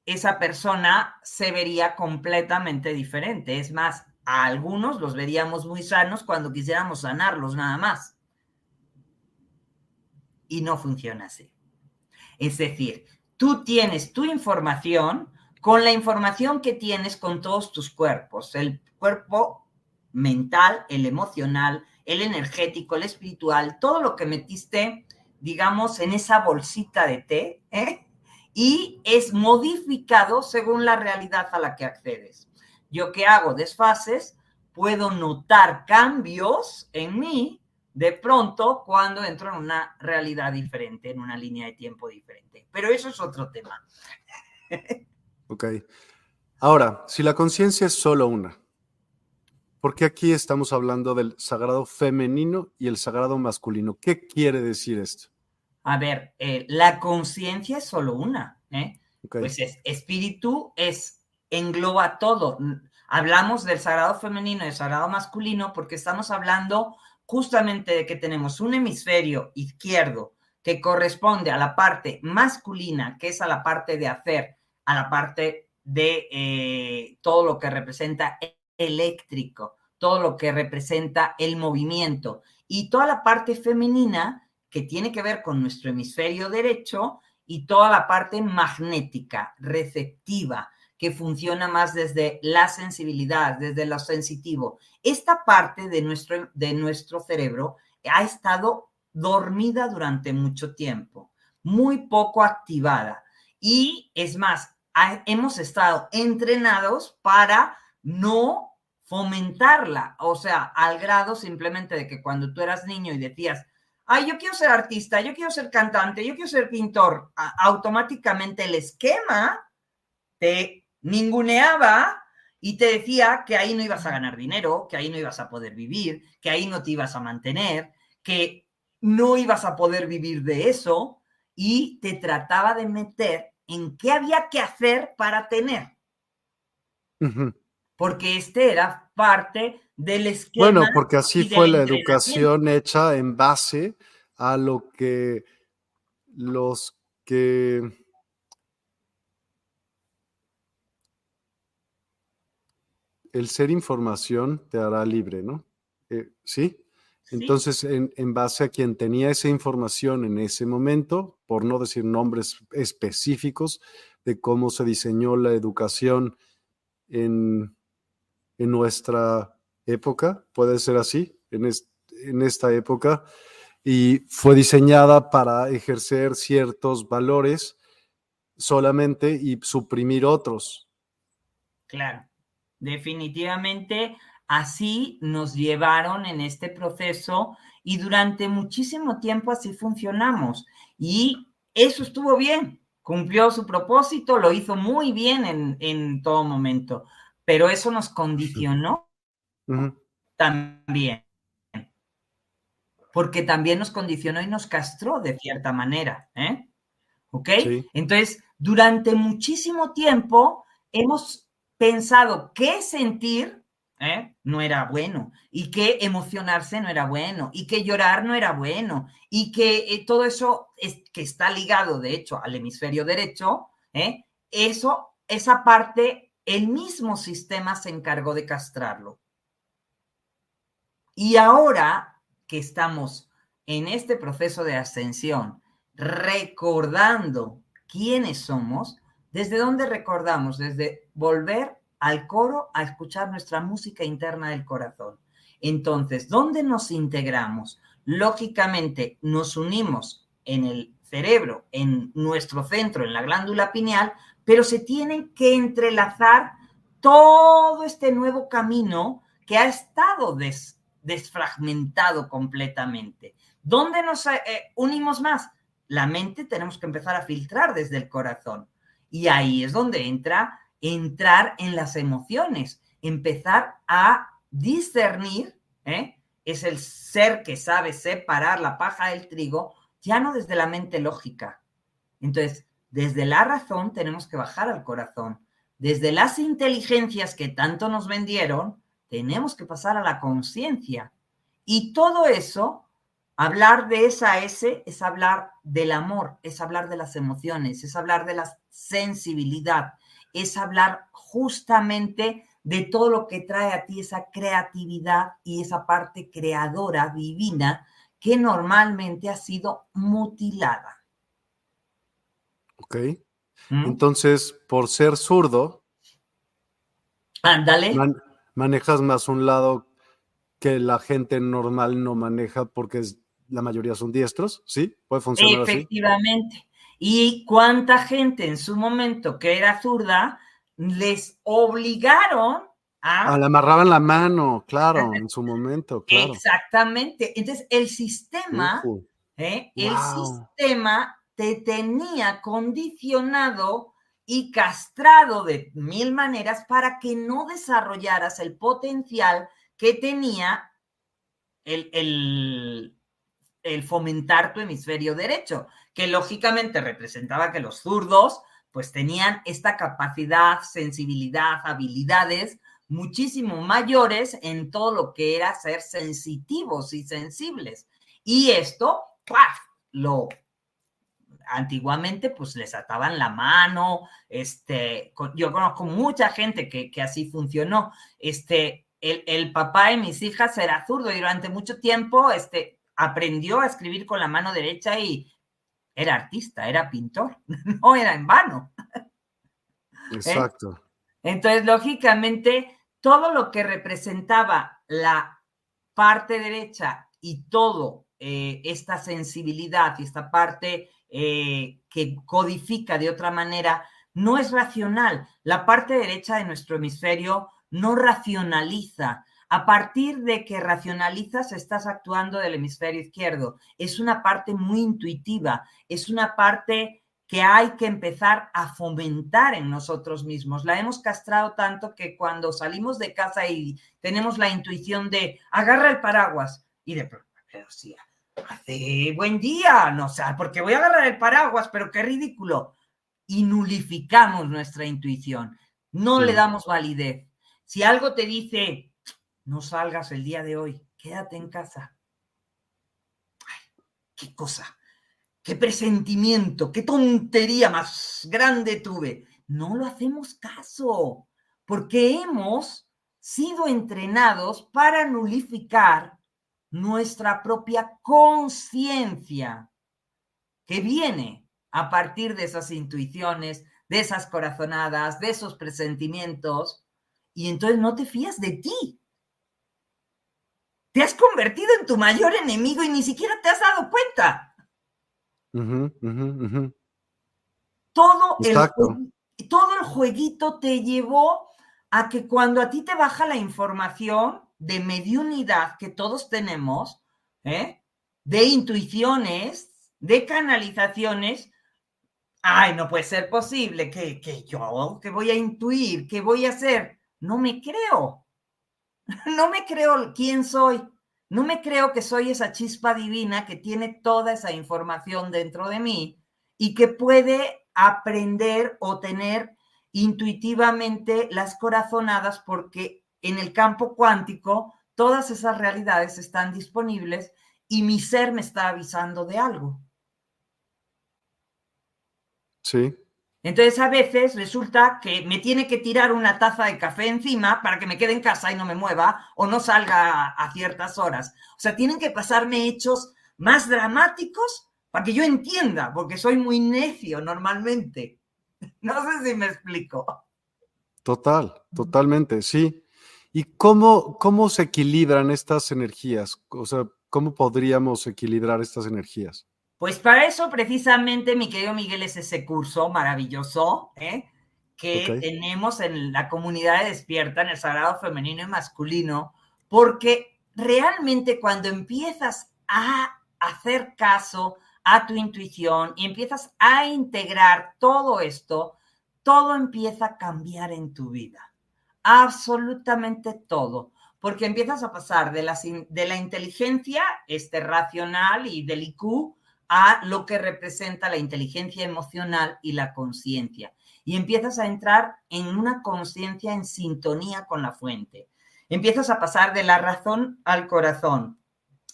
esa persona se vería completamente diferente. Es más, a algunos los veríamos muy sanos cuando quisiéramos sanarlos nada más. Y no funciona así. Es decir, tú tienes tu información con la información que tienes con todos tus cuerpos, el cuerpo mental, el emocional, el energético, el espiritual, todo lo que metiste, digamos, en esa bolsita de té, ¿eh? y es modificado según la realidad a la que accedes. Yo que hago desfases, puedo notar cambios en mí de pronto cuando entro en una realidad diferente, en una línea de tiempo diferente. Pero eso es otro tema. ok. Ahora, si la conciencia es solo una, ¿por qué aquí estamos hablando del sagrado femenino y el sagrado masculino? ¿Qué quiere decir esto? A ver, eh, la conciencia es solo una, ¿eh? Pues es, espíritu es, engloba todo. Hablamos del sagrado femenino y del sagrado masculino porque estamos hablando justamente de que tenemos un hemisferio izquierdo que corresponde a la parte masculina, que es a la parte de hacer, a la parte de eh, todo lo que representa eléctrico, todo lo que representa el movimiento, y toda la parte femenina que tiene que ver con nuestro hemisferio derecho y toda la parte magnética, receptiva, que funciona más desde la sensibilidad, desde lo sensitivo. Esta parte de nuestro, de nuestro cerebro ha estado dormida durante mucho tiempo, muy poco activada. Y es más, hemos estado entrenados para no fomentarla, o sea, al grado simplemente de que cuando tú eras niño y decías, ay, yo quiero ser artista, yo quiero ser cantante, yo quiero ser pintor, automáticamente el esquema te ninguneaba y te decía que ahí no ibas a ganar dinero, que ahí no ibas a poder vivir, que ahí no te ibas a mantener, que no ibas a poder vivir de eso y te trataba de meter en qué había que hacer para tener. Porque este era parte del esquema. Bueno, porque así fue la educación hecha en base a lo que los que el ser información te hará libre, ¿no? Eh, ¿sí? Entonces, en, en, base a quien tenía esa información en ese momento, por no decir nombres específicos de cómo se diseñó la educación en, en nuestra época, puede ser así, en, en esta época, y fue diseñada para ejercer ciertos valores solamente y suprimir otros. Claro, definitivamente así nos llevaron en este proceso y durante muchísimo tiempo así funcionamos. Y eso estuvo bien, cumplió su propósito, lo hizo muy bien en, en todo momento, pero eso nos condicionó también porque también nos condicionó y nos castró de cierta manera. ¿eh? ¿Ok? Entonces, durante muchísimo tiempo hemos pensado que sentir ¿eh? no era bueno y que emocionarse no era bueno y que llorar no era bueno y que eh, todo eso es, que está ligado, de hecho, al hemisferio derecho, ¿eh? eso, esa parte, el mismo sistema se encargó de castrarlo. Y ahora que estamos en este proceso de ascensión, recordando quiénes somos, ¿desde dónde recordamos? Desde volver al coro a escuchar nuestra música interna del corazón. Entonces, ¿dónde nos integramos? Lógicamente, nos unimos en el cerebro, en nuestro centro, en la glándula pineal, pero se tienen que entrelazar todo este nuevo camino que ha estado des desfragmentado completamente. ¿Dónde nos eh, unimos más? La mente tenemos que empezar a filtrar desde el corazón. Y ahí es donde entra entrar en las emociones, empezar a discernir, ¿eh? es el ser que sabe separar la paja del trigo, ya no desde la mente lógica. Entonces, desde la razón tenemos que bajar al corazón. Desde las inteligencias que tanto nos vendieron, tenemos que pasar a la conciencia. Y todo eso, hablar de esa S es hablar del amor, es hablar de las emociones, es hablar de la sensibilidad, es hablar justamente de todo lo que trae a ti esa creatividad y esa parte creadora divina que normalmente ha sido mutilada. Ok. ¿Mm? Entonces, por ser zurdo, Ándale manejas más un lado que la gente normal no maneja porque la mayoría son diestros, ¿sí? Puede funcionar Efectivamente. ¿Y cuánta gente en su momento que era zurda les obligaron a... Ah, le amarraban la mano, claro, en su momento, claro. Exactamente. Entonces, el sistema, ¿eh? el sistema te tenía condicionado y castrado de mil maneras para que no desarrollaras el potencial que tenía el, el, fomentar tu hemisferio derecho, que lógicamente representaba que los zurdos pues tenían esta capacidad, sensibilidad, habilidades muchísimo mayores en todo lo que era ser sensitivos y sensibles. Y esto, ¡paf! lo antiguamente pues les ataban la mano, este, yo conozco mucha gente que, así funcionó, este, el, papá de mis hijas era zurdo y durante mucho tiempo, este, aprendió a escribir con la mano derecha y era artista, era pintor, no era en vano. ¿Eh? Exacto. Entonces, lógicamente, todo lo que representaba la parte derecha y todo eh, esta sensibilidad y esta parte eh, que codifica de otra manera, no es racional. La parte derecha de nuestro hemisferio no racionaliza. A partir de que racionalizas, estás actuando del hemisferio izquierdo. Es una parte muy intuitiva, es una parte que hay que empezar a fomentar en nosotros mismos. La hemos castrado tanto que cuando salimos de casa y tenemos la intuición de agarra el paraguas y de pero sí, hace buen día, no sé, porque voy a agarrar el paraguas, pero qué ridículo. Y nulificamos nuestra intuición, no le damos validez. Si algo te dice, no salgas el día de hoy, quédate en casa. Ay, qué cosa, qué presentimiento, qué tontería más grande tuve. No lo hacemos caso, porque hemos sido entrenados para nulificar nuestra propia conciencia que viene a partir de esas intuiciones, de esas corazonadas, de esos presentimientos, y entonces no te fías de ti. Te has convertido en tu mayor enemigo y ni siquiera te has dado cuenta. Todo, el, todo el jueguito te llevó a que cuando a ti te baja la información de mediunidad que todos tenemos, ¿eh? de intuiciones, de canalizaciones, ay, no puede ser posible que, que yo, que voy a intuir, que voy a hacer, no me creo, no me creo quién soy, no me creo que soy esa chispa divina que tiene toda esa información dentro de mí y que puede aprender o tener intuitivamente las corazonadas porque en el campo cuántico todas esas realidades están disponibles y mi ser me está avisando de algo. Sí. Entonces a veces resulta que me tiene que tirar una taza de café encima para que me quede en casa y no me mueva o no salga a ciertas horas. O sea, tienen que pasarme hechos más dramáticos para que yo entienda, porque soy muy necio normalmente. No sé si me explico. Total, totalmente, sí. ¿Y cómo, cómo se equilibran estas energías? O sea, ¿cómo podríamos equilibrar estas energías? Pues para eso precisamente, mi querido Miguel, es ese curso maravilloso ¿eh? que tenemos en la comunidad de despierta, en el sagrado femenino y masculino, porque realmente cuando empiezas a hacer caso a tu intuición y empiezas a integrar todo esto, todo empieza a cambiar en tu vida. Absolutamente todo. Porque empiezas a pasar de la, de la inteligencia este, racional y del IQ a lo que representa la inteligencia emocional y la conciencia. Y empiezas a entrar en una conciencia en sintonía con la fuente. Empiezas a pasar de la razón al corazón,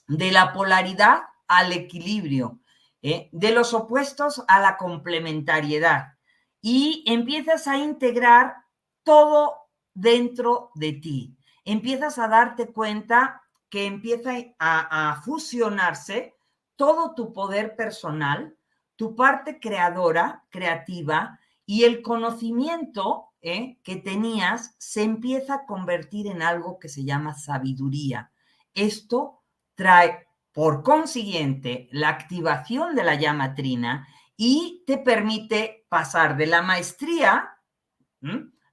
de la polaridad al equilibrio, ¿eh? de los opuestos a la complementariedad. Y empiezas a integrar todo dentro de ti. Empiezas a darte cuenta que empieza a, a fusionarse todo tu poder personal, tu parte creadora, creativa y el conocimiento ¿eh? que tenías se empieza a convertir en algo que se llama sabiduría. Esto trae, por consiguiente, la activación de la llama trina y te permite pasar de la maestría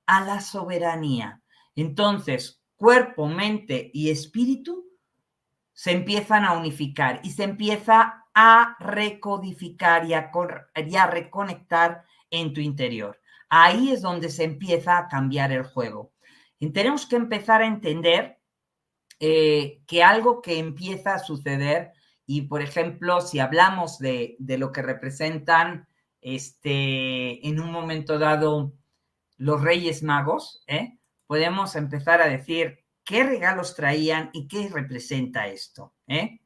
a la soberanía. Entonces, cuerpo, mente y espíritu se empiezan a unificar y se empieza a recodificar y a, reconectar en tu interior. Ahí es donde se empieza a cambiar el juego. Y tenemos que empezar a entender eh, que algo que empieza a suceder, y por ejemplo, si hablamos de, lo que representan este, en un momento dado los Reyes Magos, ¿eh? podemos empezar a decir, qué regalos traían y qué representa esto. ¿eh?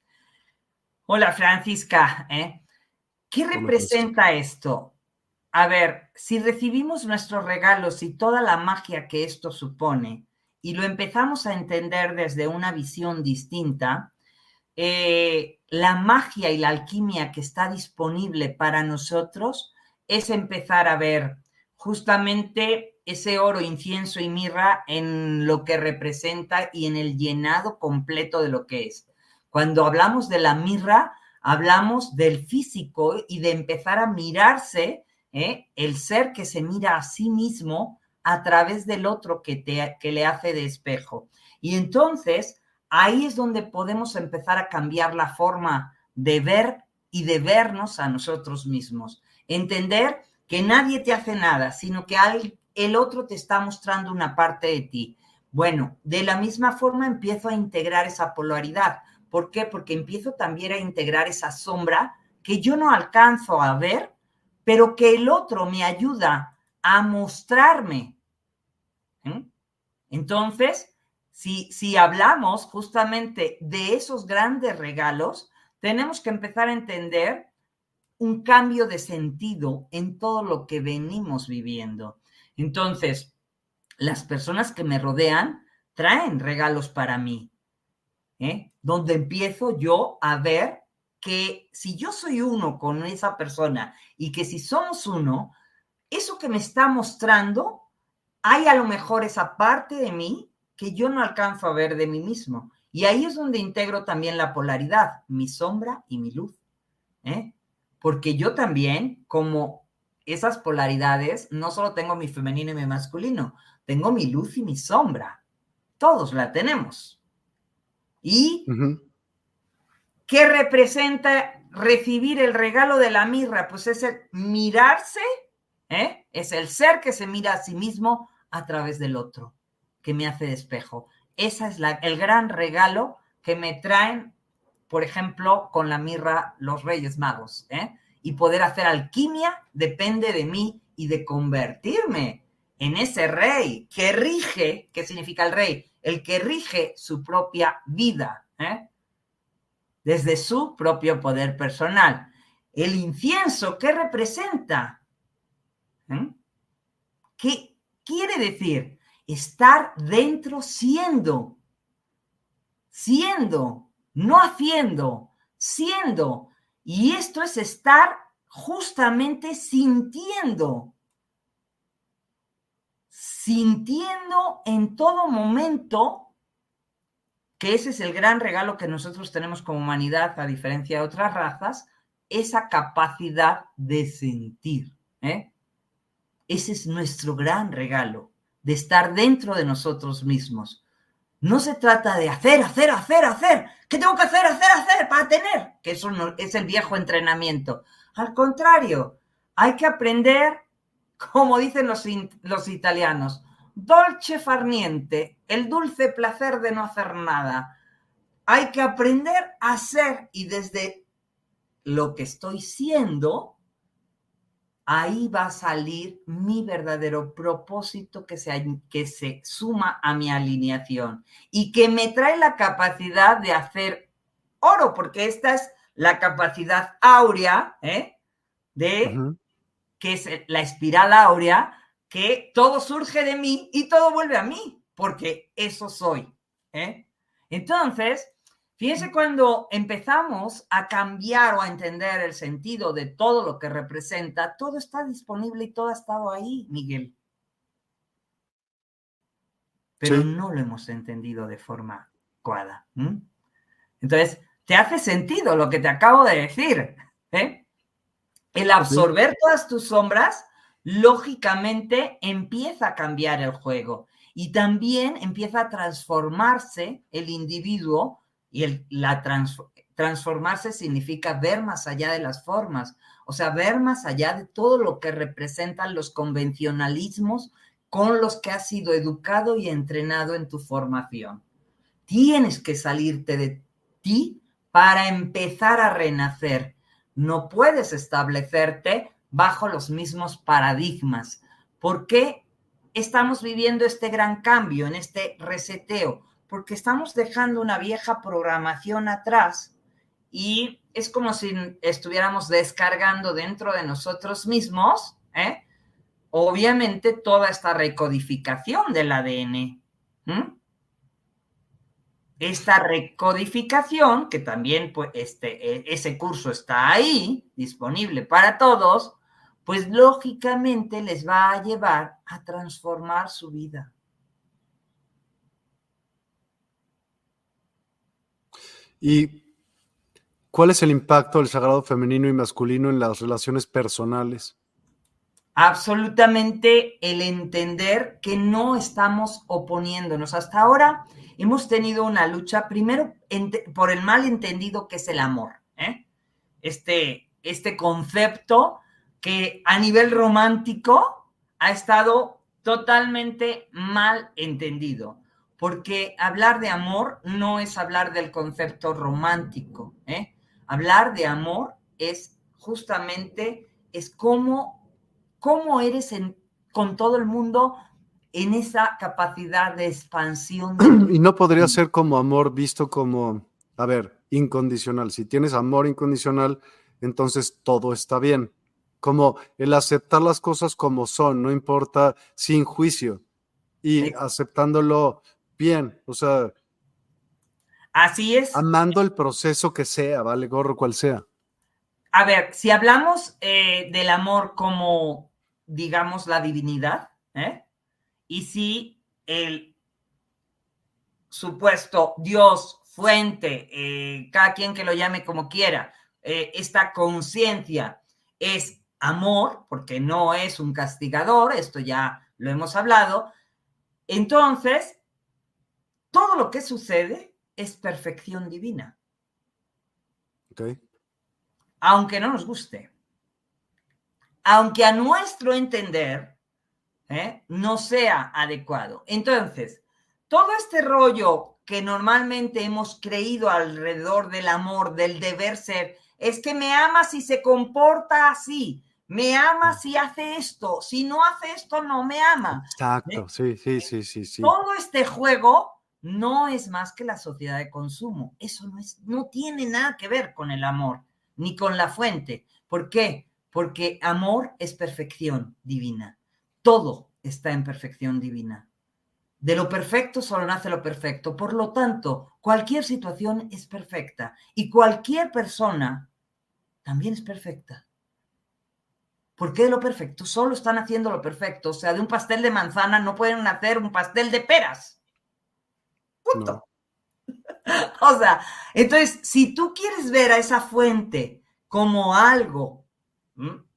Hola, Francisca. ¿eh? ¿Qué representa esto? A ver, si recibimos nuestros regalos y toda la magia que esto supone y lo empezamos a entender desde una visión distinta, eh, la magia y la alquimia que está disponible para nosotros es empezar a ver justamente ese oro, incienso y mirra en lo que representa y en el llenado completo de lo que es. Cuando hablamos de la mirra, hablamos del físico y de empezar a mirarse, ¿eh? el ser que se mira a sí mismo a través del otro que, te, que le hace de espejo. Y entonces ahí es donde podemos empezar a cambiar la forma de ver y de vernos a nosotros mismos. Entender que nadie te hace nada, sino que el otro te está mostrando una parte de ti. Bueno, de la misma forma empiezo a integrar esa polaridad. ¿Por qué? Porque empiezo también a integrar esa sombra que yo no alcanzo a ver, pero que el otro me ayuda a mostrarme. ¿Mm? Entonces, si, si hablamos justamente de esos grandes regalos, tenemos que empezar a entender un cambio de sentido en todo lo que venimos viviendo. Entonces, las personas que me rodean traen regalos para mí, ¿eh? donde empiezo yo a ver que si yo soy uno con esa persona y que si somos uno, eso que me está mostrando, hay a lo mejor esa parte de mí que yo no alcanzo a ver de mí mismo. Y ahí es donde integro también la polaridad, mi sombra y mi luz. ¿eh? Porque yo también, como esas polaridades, no solo tengo mi femenino y mi masculino, tengo mi luz y mi sombra. Todos la tenemos. ¿Y qué representa recibir el regalo de la mirra? Pues es el mirarse, ¿eh? es el ser que se mira a sí mismo a través del otro, que me hace de espejo. Ese es la, el gran regalo que me traen, por ejemplo, con la mirra los Reyes Magos. ¿eh? Y poder hacer alquimia depende de mí y de convertirme en ese rey que rige, ¿qué significa el rey? El que rige su propia vida, ¿eh? desde su propio poder personal. El incienso, ¿qué representa? ¿Eh? ¿Qué quiere decir? Estar dentro siendo, siendo, no haciendo, siendo. Y esto es estar justamente sintiendo sintiendo en todo momento que ese es el gran regalo que nosotros tenemos como humanidad, a diferencia de otras razas, esa capacidad de sentir. ¿eh? Ese es nuestro gran regalo, de estar dentro de nosotros mismos. No se trata de hacer, hacer, hacer, hacer. ¿Qué tengo que hacer, hacer, hacer para tener? Que eso no, es el viejo entrenamiento. Al contrario, hay que aprender como dicen los, los italianos, dolce farniente, el dulce placer de no hacer nada. Hay que aprender a ser y desde lo que estoy siendo, ahí va a salir mi verdadero propósito que se, que se suma a mi alineación y que me trae la capacidad de hacer oro, porque esta es la capacidad áurea ¿eh? de que es la espiral áurea, que todo surge de mí y todo vuelve a mí, porque eso soy. ¿eh? Entonces, fíjense cuando empezamos a cambiar o a entender el sentido de todo lo que representa, todo está disponible y todo ha estado ahí, Miguel. Pero no lo hemos entendido de forma adecuada. Entonces, te hace sentido lo que te acabo de decir. ¿eh? El absorber todas tus sombras, lógicamente empieza a cambiar el juego y también empieza a transformarse el individuo y la transformarse significa ver más allá de las formas, o sea, ver más allá de todo lo que representan los convencionalismos con los que has sido educado y entrenado en tu formación. Tienes que salirte de ti para empezar a renacer no puedes establecerte bajo los mismos paradigmas. ¿Por qué estamos viviendo este gran cambio, en este reseteo? Porque estamos dejando una vieja programación atrás y es como si estuviéramos descargando dentro de nosotros mismos, ¿eh? obviamente, toda esta recodificación del ADN esta recodificación, que también pues, este, e, ese curso está ahí, disponible para todos, pues lógicamente les va a llevar a transformar su vida. ¿Y cuál es el impacto del sagrado femenino y masculino en las relaciones personales? Absolutamente el entender que no estamos oponiéndonos. Hasta ahora hemos tenido una lucha, primero por el mal entendido que es el amor. ¿eh? Este, este concepto que a nivel romántico ha estado totalmente mal entendido, porque hablar de amor no es hablar del concepto romántico. ¿eh? Hablar de amor es justamente, es cómo, cómo eres con todo el mundo en esa capacidad de expansión. y no podría ser como amor visto como, a ver, incondicional. Si tienes amor incondicional, entonces todo está bien. Como el aceptar las cosas como son, no importa, sin juicio. Y aceptándolo bien, o sea. Así es. Amando el proceso que sea, vale, gorro cual sea. A ver, si hablamos eh, del amor como, digamos, la divinidad, ¿eh? y si el supuesto Dios, fuente, eh, cada quien que lo llame como quiera, esta conciencia es amor, porque no es un castigador, esto ya lo hemos hablado, entonces, todo lo que sucede es perfección divina. Aunque no nos guste. Aunque a nuestro entender ¿eh? no sea adecuado. Entonces, todo este rollo que normalmente hemos creído alrededor del amor, del deber ser, es que me ama si se comporta así, me ama si hace esto, si no hace esto, no me ama. Exacto, sí, sí, sí, sí, sí. Todo este juego no es más que la sociedad de consumo. Eso no, es, no tiene nada que ver con el amor, ni con la fuente. ¿Por qué? Porque amor es perfección divina. Todo está en perfección divina. De lo perfecto solo nace lo perfecto. Por lo tanto, cualquier situación es perfecta y cualquier persona también es perfecta. ¿Por qué lo perfecto? Solo están haciendo lo perfecto. O sea, de un pastel de manzana no pueden hacer un pastel de peras. Punto. o sea, entonces, si tú quieres ver a esa fuente como algo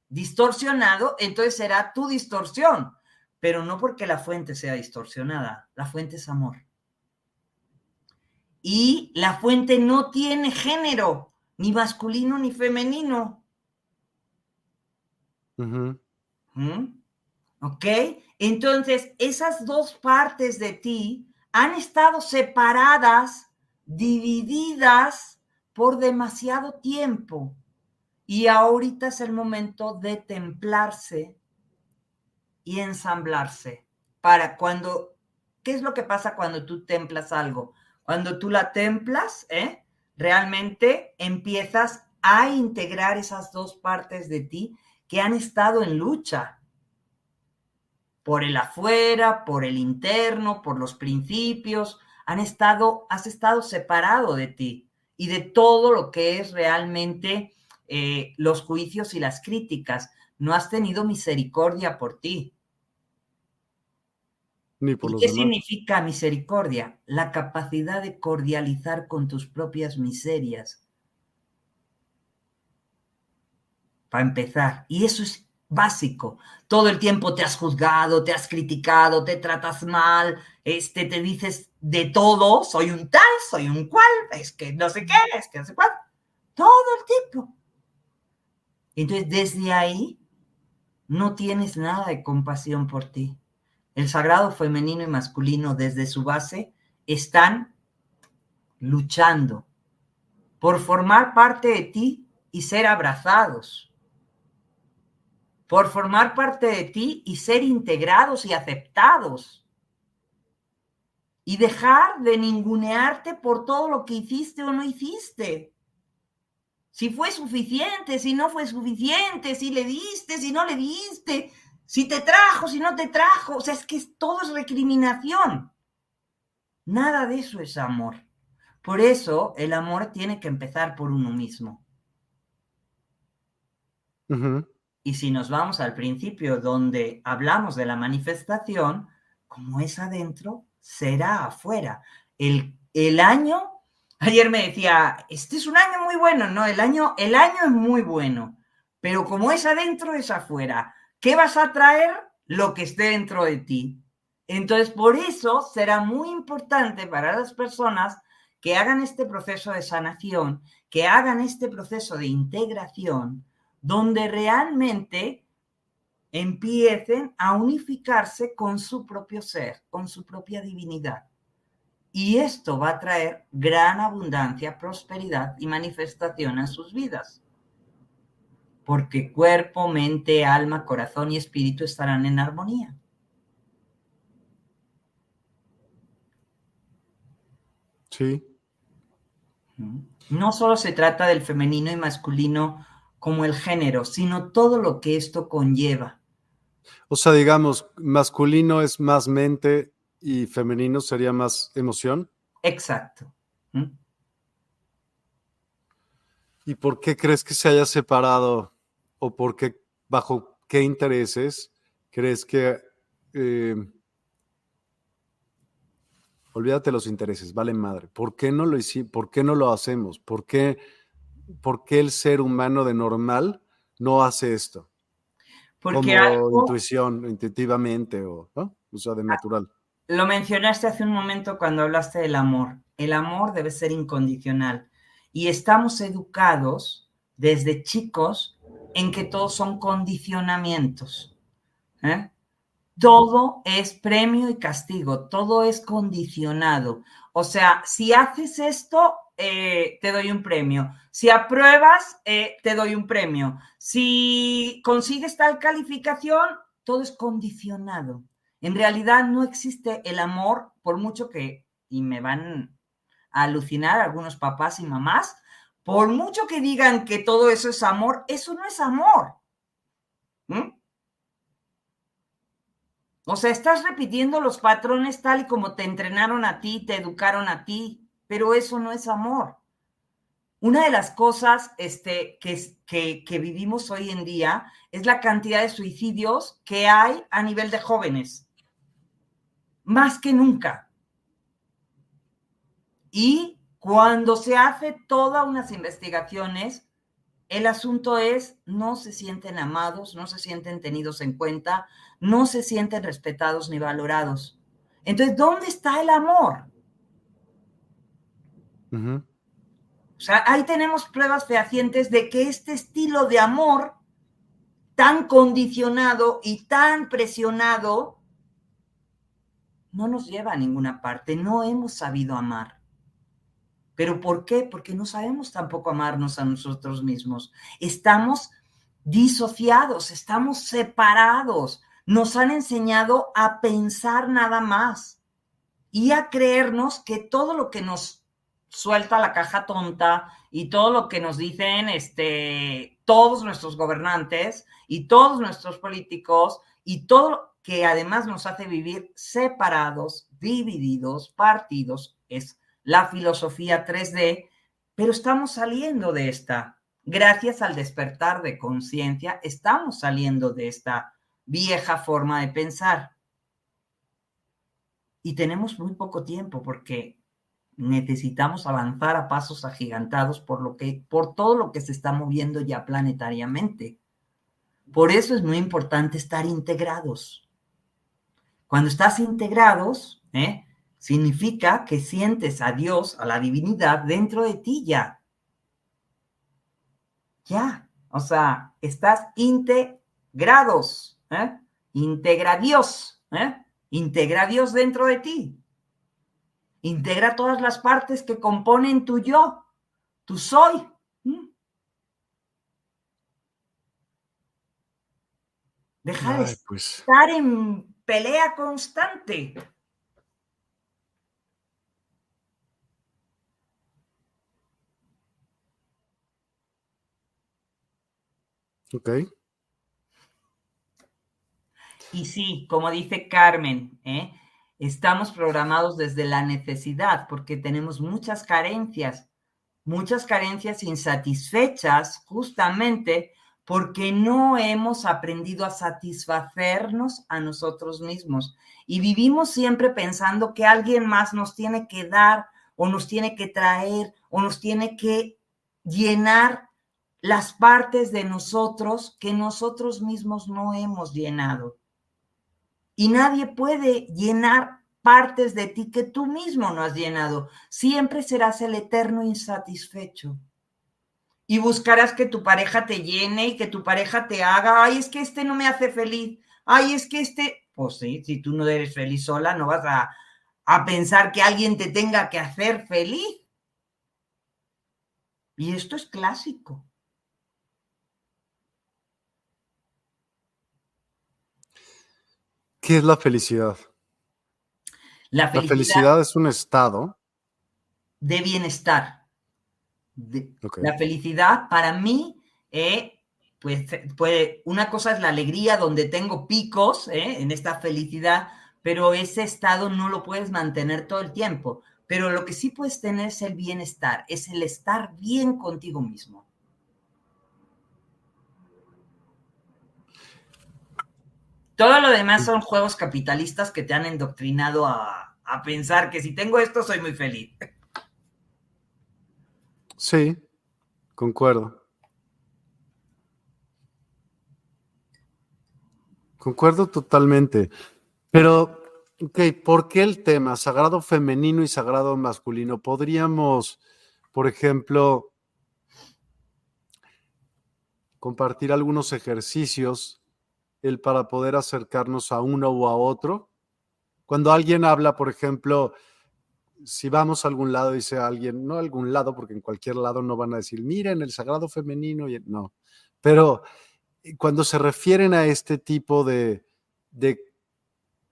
distorsionado, entonces será tu distorsión. Pero no porque la fuente sea distorsionada. La fuente es amor. Y la fuente no tiene género, ni masculino ni femenino ¿Ok? Entonces, esas dos partes de ti han estado separadas, divididas por demasiado tiempo. Y ahorita es el momento de templarse y ensamblarse. Para cuando, ¿qué es lo que pasa cuando tú templas algo? Cuando tú la templas, ¿eh? realmente empiezas a integrar esas dos partes de ti que han estado en lucha por el afuera, por el interno, por los principios, han estado, has estado separado de ti y de todo lo que es realmente eh, los juicios y las críticas. No has tenido misericordia por ti. Ni por ¿Qué significa misericordia? La capacidad de cordializar con tus propias miserias para empezar. Y eso es básico. Todo el tiempo te has juzgado, te has criticado, te tratas mal, este, te dices de todo, soy un tal, soy un cual, es que no sé qué, es que no sé cuál. Todo el tiempo. Entonces, desde ahí, no tienes nada de compasión por ti. El sagrado femenino y masculino, desde su base, están luchando por formar parte de ti y ser abrazados por formar parte de ti y ser integrados y aceptados. Y dejar de ningunearte por todo lo que hiciste o no hiciste. Si fue suficiente, si no fue suficiente, si le diste, si no le diste, si te trajo, si no te trajo. O sea, es que todo es recriminación. Nada de eso es amor. Por eso el amor tiene que empezar por uno mismo. Y si nos vamos al principio donde hablamos de la manifestación, como es adentro, será afuera. El, el año, ayer me decía, este es un año muy bueno, no, el año, el año es muy bueno, pero como es adentro, es afuera. ¿Qué vas a traer? Lo que esté dentro de ti. Entonces, por eso será muy importante para las personas que hagan este proceso de sanación, que hagan este proceso de integración, donde realmente empiecen a unificarse con su propio ser, con su propia divinidad. Y esto va a traer gran abundancia, prosperidad y manifestación en sus vidas. Porque cuerpo, mente, alma, corazón y espíritu estarán en armonía. Sí. No solo se trata del femenino y masculino como el género, sino todo lo que esto conlleva. O sea, digamos, masculino es más mente, y femenino sería más emoción. Exacto. ¿Mm? ¿Y por qué crees que se haya separado? ¿O por qué, bajo qué intereses crees que... Eh, olvídate los intereses, vale madre. ¿Por qué no lo hicimos? ¿Por qué no lo hacemos? ¿Por qué, ¿Por qué el ser humano de normal no hace esto? Porque Como intuición, intuitivamente o, ¿no? o sea, de natural. Lo mencionaste hace un momento cuando hablaste del amor. El amor debe ser incondicional. Y estamos educados desde chicos en que todos son condicionamientos. ¿eh? Todo es premio y castigo, todo es condicionado. O sea, si haces esto, eh, te doy un premio. Si apruebas, eh, te doy un premio. Si consigues tal calificación, todo es condicionado. En realidad no existe el amor, por mucho que, y me van a alucinar algunos papás y mamás, por mucho que digan que todo eso es amor, eso no es amor. ¿Mm? O sea, estás repitiendo los patrones tal y como te entrenaron a ti, te educaron a ti, pero eso no es amor. Una de las cosas este, que, que, vivimos hoy en día es la cantidad de suicidios que hay a nivel de jóvenes más que nunca. Y cuando se hace todas unas investigaciones, el asunto es, no se sienten amados, no se sienten tenidos en cuenta, no se sienten respetados ni valorados. Entonces, ¿dónde está el amor? O sea, ahí tenemos pruebas fehacientes de que este estilo de amor tan condicionado y tan presionado no nos lleva a ninguna parte, no hemos sabido amar. ¿Pero por qué? Porque no sabemos tampoco amarnos a nosotros mismos. Estamos disociados, estamos separados. Nos han enseñado a pensar nada más y a creernos que todo lo que nos suelta la caja tonta y todo lo que nos dicen este, todos nuestros gobernantes y todos nuestros políticos y todo que además nos hace vivir separados, divididos, partidos, es la filosofía 3D, pero estamos saliendo de esta. Gracias al despertar de conciencia, estamos saliendo de esta vieja forma de pensar. Y tenemos muy poco tiempo porque necesitamos avanzar a pasos agigantados por lo que por todo lo que se está moviendo ya planetariamente. Por eso es muy importante estar integrados. Cuando estás integrados, ¿eh? significa que sientes a Dios, a la divinidad dentro de ti ya. Ya, o sea, estás integrados. ¿eh? Integra Dios, ¿eh? integra Dios dentro de ti. Integra todas las partes que componen tu yo, tu soy. Deja de pues. estar en pelea constante. Ok. Y sí, como dice Carmen, ¿eh? Estamos programados desde la necesidad porque tenemos muchas carencias, muchas carencias insatisfechas justamente porque no hemos aprendido a satisfacernos a nosotros mismos y vivimos siempre pensando que alguien más nos tiene que dar o nos tiene que traer o nos tiene que llenar las partes de nosotros que nosotros mismos no hemos llenado. Y nadie puede llenar partes de ti que tú mismo no has llenado. Siempre serás el eterno insatisfecho y buscarás que tu pareja te llene y que tu pareja te haga, ay, es que este no me hace feliz, ay, es que este, pues sí, si tú no eres feliz sola, no vas a, a pensar que alguien te tenga que hacer feliz. Y esto es clásico. ¿Qué es la felicidad? La felicidad, la felicidad es un estado de bienestar la felicidad para mí, eh, pues puede, una cosa es la alegría donde tengo picos eh, en esta felicidad, pero ese estado no lo puedes mantener todo el tiempo. Pero lo que sí puedes tener es el bienestar, es el estar bien contigo mismo. Todo lo demás son juegos capitalistas que te han endoctrinado a, a pensar que si tengo esto soy muy feliz. Sí, concuerdo. Concuerdo totalmente. Pero, ok, ¿por qué el tema sagrado femenino y sagrado masculino? Podríamos, por ejemplo, compartir algunos ejercicios el para poder acercarnos a uno o a otro. Cuando alguien habla, por ejemplo, si vamos a algún lado, dice alguien, no a algún lado, porque en cualquier lado no van a decir, miren, el sagrado femenino, y no, pero cuando se refieren a este tipo de,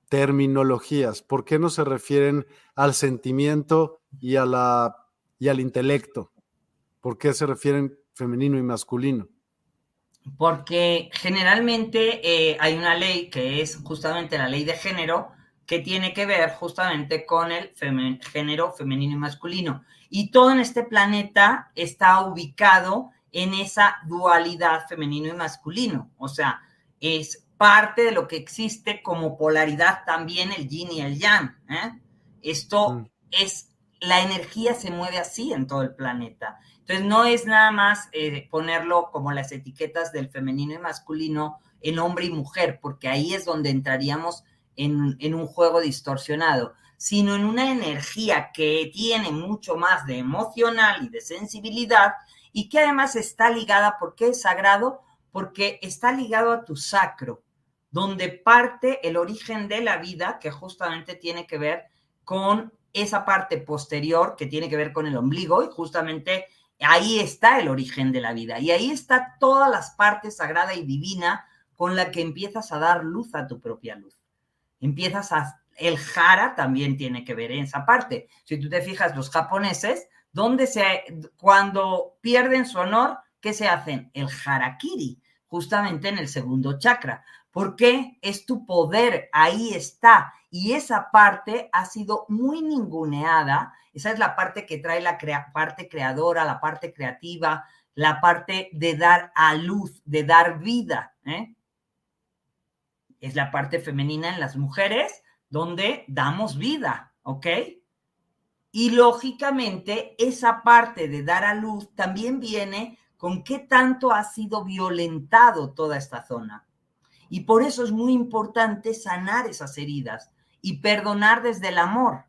terminologías, ¿por qué no se refieren al sentimiento y al intelecto? ¿Por qué se refieren femenino y masculino? Porque generalmente eh, hay una ley que es justamente la ley de género, que tiene que ver justamente con el género femenino y masculino. Y todo en este planeta está ubicado en esa dualidad femenino y masculino. O sea, es parte de lo que existe como polaridad también el yin y el yang. ¿eh? Esto mm. es, la energía se mueve así en todo el planeta. Entonces, no es nada más eh, ponerlo como las etiquetas del femenino y masculino en hombre y mujer, porque ahí es donde entraríamos en, un juego distorsionado, sino en una energía que tiene mucho más de emocional y de sensibilidad y que además está ligada, ¿por qué es sagrado? Porque está ligado a tu sacro, donde parte el origen de la vida, que justamente tiene que ver con esa parte posterior que tiene que ver con el ombligo y justamente ahí está el origen de la vida y ahí está todas las partes sagrada y divina con la que empiezas a dar luz a tu propia luz empiezas a... El jara también tiene que ver en esa parte. Si tú te fijas, los japoneses, donde se, cuando pierden su honor, ¿qué se hacen? El harakiri, justamente en el segundo chakra. Porque Es tu poder, ahí está. Y esa parte ha sido muy ninguneada. Esa es la parte que trae la parte creadora, la parte creativa, la parte de dar a luz, de dar vida. ¿eh? es la parte femenina en las mujeres, donde damos vida, ¿ok? Y lógicamente esa parte de dar a luz también viene con qué tanto ha sido violentado toda esta zona. Y por eso es muy importante sanar esas heridas y perdonar desde el amor.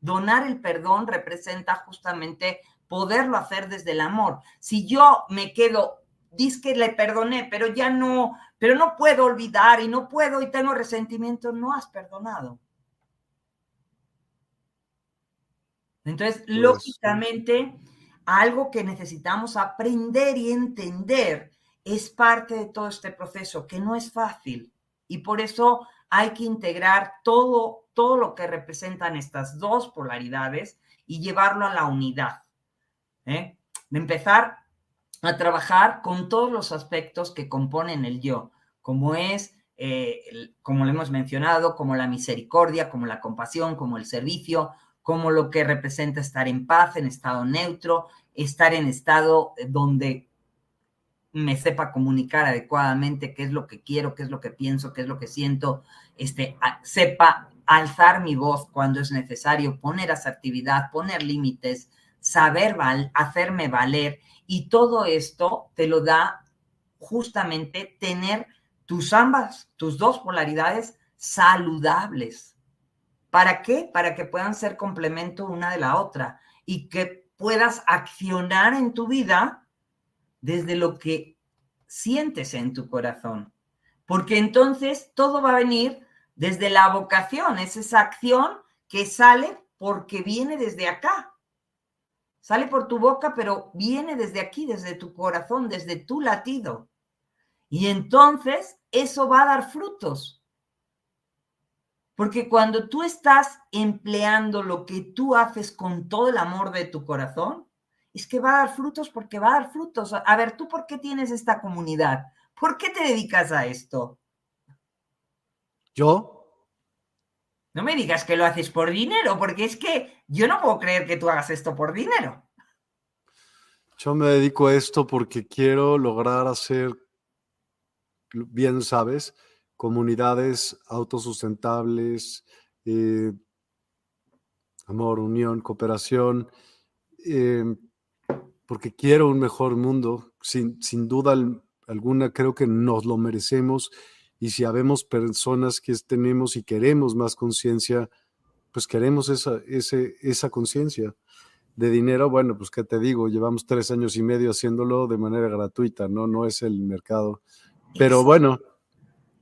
Donar el perdón representa justamente poderlo hacer desde el amor. Si yo me quedo, dice que le perdoné, pero ya no, pero no puedo olvidar y no puedo y tengo resentimiento, no has perdonado. Entonces, pues, lógicamente, algo que necesitamos aprender y entender es parte de todo este proceso, que no es fácil. Y por eso hay que integrar todo, todo lo que representan estas dos polaridades y llevarlo a la unidad. ¿eh? Empezar a trabajar con todos los aspectos que componen el yo, como es, eh, como lo hemos mencionado, como la misericordia, como la compasión, como el servicio, como lo que representa estar en paz, en estado neutro, estar en estado eh, donde me sepa comunicar adecuadamente qué es lo que quiero, qué es lo que pienso, qué es lo que siento, este, sepa alzar mi voz cuando es necesario, poner asertividad, poner límites, saber hacerme valer y todo esto te lo da justamente tener tus ambas, tus dos polaridades saludables. ¿Para qué? Para que puedan ser complemento una de la otra y que puedas accionar en tu vida desde lo que sientes en tu corazón. Porque entonces todo va a venir desde la vocación, es esa acción que sale porque viene desde acá, Sale por tu boca, pero viene desde aquí, desde tu corazón, desde tu latido. Y entonces eso va a dar frutos. Porque cuando tú estás empleando lo que tú haces con todo el amor de tu corazón, es que va a dar frutos porque va a dar frutos. A ver, ¿tú por qué tienes esta comunidad? ¿Por qué te dedicas a esto? ¿Yo? No me digas que lo haces por dinero, porque es que yo no puedo creer que tú hagas esto por dinero. Yo me dedico a esto porque quiero lograr hacer, bien sabes, comunidades autosustentables, eh, amor, unión, cooperación, eh, porque quiero un mejor mundo. Sin, sin duda alguna, creo que nos lo merecemos. Y si habemos personas que tenemos y queremos más conciencia, pues queremos esa, esa conciencia de dinero, bueno, pues qué te digo, llevamos tres años y medio haciéndolo de manera gratuita, ¿no? No es el mercado. Pero bueno.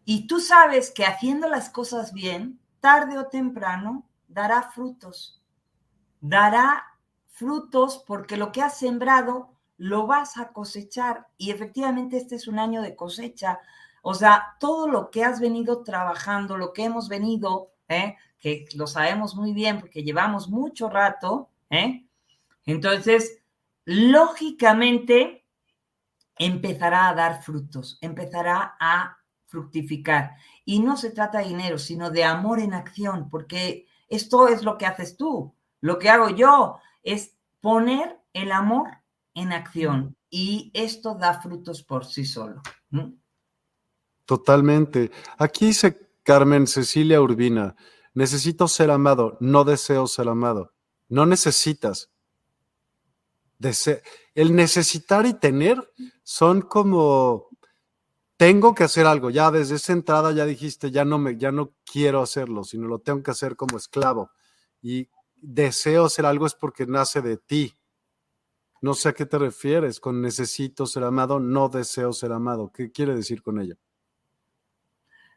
Y tú sabes que haciendo las cosas bien, tarde o temprano, dará frutos. Dará frutos porque lo que has sembrado lo vas a cosechar. Y efectivamente este es un año de cosecha. O sea, todo lo que has venido trabajando, lo que hemos venido, ¿eh? que lo sabemos muy bien porque llevamos mucho rato, ¿eh? Entonces, lógicamente, empezará a dar frutos, empezará a fructificar. Y no se trata de dinero, sino de amor en acción, porque esto es lo que haces tú. Lo que hago yo es poner el amor en acción y esto da frutos por sí solo. Totalmente. Aquí dice Carmen Cecilia Urbina, necesito ser amado, no deseo ser amado. No necesitas, el necesitar y tener son como tengo que hacer algo. Ya desde esa entrada ya dijiste, ya no me, ya no quiero hacerlo, sino lo tengo que hacer como esclavo. Y deseo hacer algo es porque nace de ti. No sé a qué te refieres con necesito ser amado, no deseo ser amado. ¿Qué quiere decir con ella?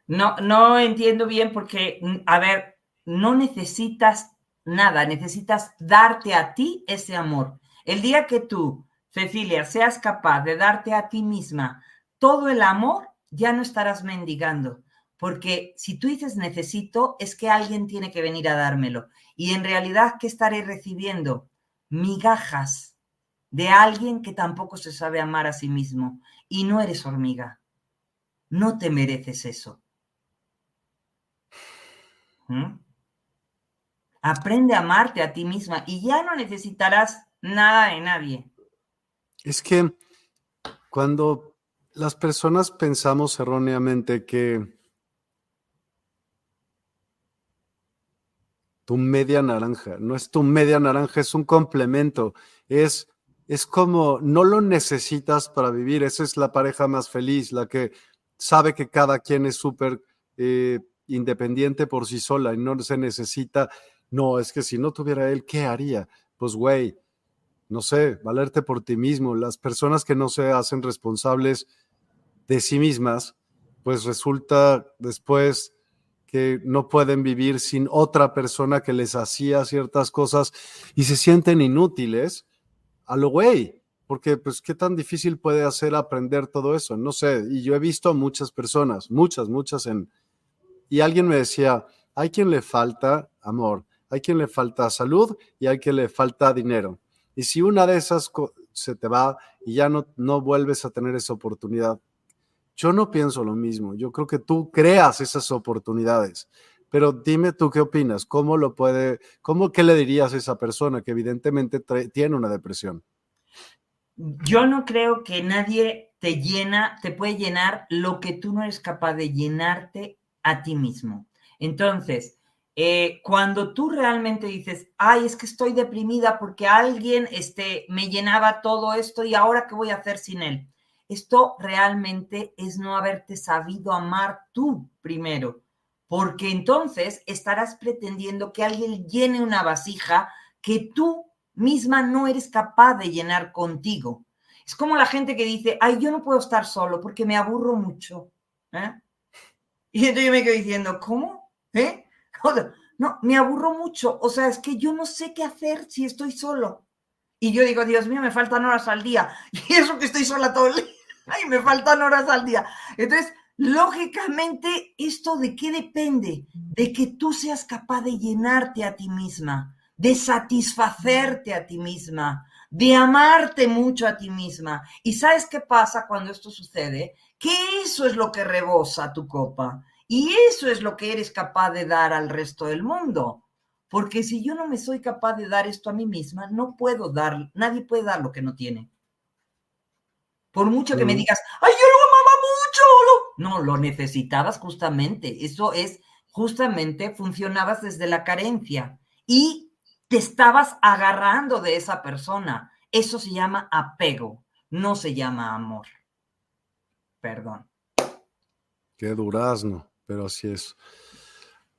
No, no entiendo bien porque, a ver, no necesitas nada, necesitas darte a ti ese amor. El día que tú, Cecilia, seas capaz de darte a ti misma todo el amor, ya no estarás mendigando. Porque si tú dices necesito, es que alguien tiene que venir a dármelo. Y en realidad, ¿qué estaré recibiendo? Migajas de alguien que tampoco se sabe amar a sí mismo. Y no eres hormiga. No te mereces eso. ¿Mm? Aprende a amarte a ti misma y ya no necesitarás nada de nadie. Es que cuando las personas pensamos erróneamente que tu media naranja, no es tu media naranja, es un complemento, es, es como no lo necesitas para vivir, esa es la pareja más feliz, la que sabe que cada quien es súper eh, independiente por sí sola y no se necesita, no, es que si no tuviera él, ¿qué haría? Pues güey, no sé, valerte por ti mismo. Las personas que no se hacen responsables de sí mismas, pues resulta después que no pueden vivir sin otra persona que les hacía ciertas cosas y se sienten inútiles a lo güey, porque pues qué tan difícil puede hacer aprender todo eso, no sé, y yo he visto a muchas personas, muchas, muchas en, y alguien me decía, hay quien le falta amor, hay quien le falta salud y hay quien le falta dinero. Y si una de esas se te va y ya no, no vuelves a tener esa oportunidad, yo no pienso lo mismo. Yo creo que tú creas esas oportunidades. Pero dime tú qué opinas, ¿cómo lo puede, cómo, qué le dirías a esa persona que evidentemente tiene una depresión? Yo no creo que nadie te llena, te puede llenar lo que tú no eres capaz de llenarte a ti mismo. Entonces, eh, cuando tú realmente dices, ay, es que estoy deprimida porque alguien este, me llenaba todo esto y ahora qué voy a hacer sin él. Esto realmente es no haberte sabido amar tú primero, porque entonces estarás pretendiendo que alguien llene una vasija que tú misma no eres capaz de llenar contigo. Es como la gente que dice, ay, yo no puedo estar solo porque me aburro mucho. ¿eh? Y entonces yo me quedo diciendo, ¿cómo? ¿Eh? no, me aburro mucho. O sea, es que yo no sé qué hacer si estoy solo. Y yo digo, Dios mío, me faltan horas al día. Y eso que estoy sola todo el día. Ay, me faltan horas al día. Entonces, lógicamente, ¿esto de qué depende? De que tú seas capaz de llenarte a ti misma, de satisfacerte a ti misma, de amarte mucho a ti misma. ¿Y sabes qué pasa cuando esto sucede? Que eso es lo que rebosa tu copa. Y eso es lo que eres capaz de dar al resto del mundo. Porque si yo no me soy capaz de dar esto a mí misma, no puedo dar, nadie puede dar lo que no tiene. Por mucho que me digas, ay, yo lo amaba mucho. No, lo necesitabas justamente. Eso es, justamente funcionabas desde la carencia y te estabas agarrando de esa persona. Eso se llama apego, no se llama amor. Perdón. Qué durazno, pero así es.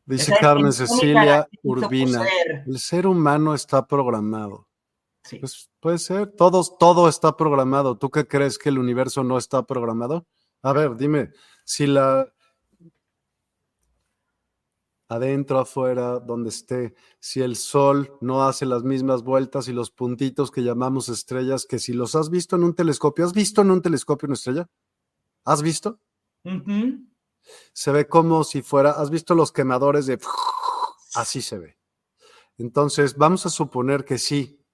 Dice Carmen Cecilia Urbina, el ser humano está programado. Sí. Pues puede ser, Todos, todo está programado. ¿Tú qué crees que el universo no está programado? A ver, dime, si la adentro, afuera, donde esté, si el sol no hace las mismas vueltas y los puntitos que llamamos estrellas, que si los has visto en un telescopio, ¿has visto en un telescopio una estrella? ¿Has visto? Se ve como si fuera, ¿has visto los quemadores de... Así se ve. Entonces, vamos a suponer que sí,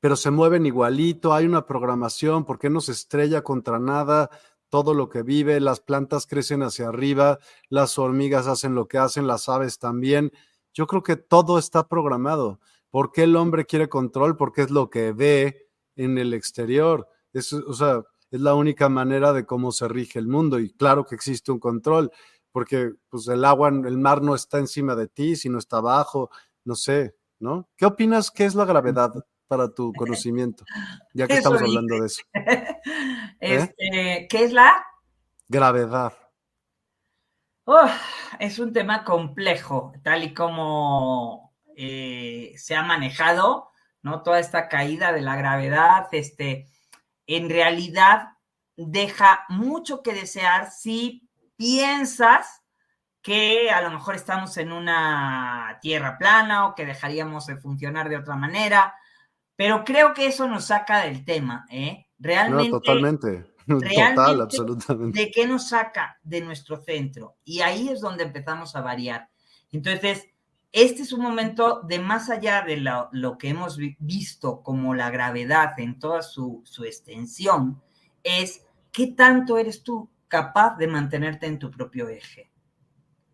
pero se mueven igualito, hay una programación, ¿por qué no se estrella contra nada? Todo lo que vive, las plantas crecen hacia arriba, las hormigas hacen lo que hacen, las aves también. Yo creo que todo está programado. ¿Por qué el hombre quiere control? Porque es lo que ve en el exterior. Es, o sea, es la única manera de cómo se rige el mundo y claro que existe un control, porque pues el agua, el mar no está encima de ti, sino está abajo, no sé, ¿no? ¿Qué opinas ¿Qué es la gravedad para tu conocimiento? Ya que estamos hablando de eso. ¿Eh? Este, ¿Qué es la? Gravedad. es un tema complejo, tal y como eh, se ha manejado, ¿no? Toda esta caída de la gravedad, este, en realidad deja mucho que desear si piensas que a lo mejor estamos en una tierra plana o que dejaríamos de funcionar de otra manera, pero creo que eso nos saca del tema, ¿eh? Realmente. No, totalmente. Total, absolutamente. ¿De qué nos saca de nuestro centro? Y ahí es donde empezamos a variar. Entonces, este es un momento de más allá de lo, que hemos visto como la gravedad en toda su, su, extensión, es qué tanto eres tú capaz de mantenerte en tu propio eje,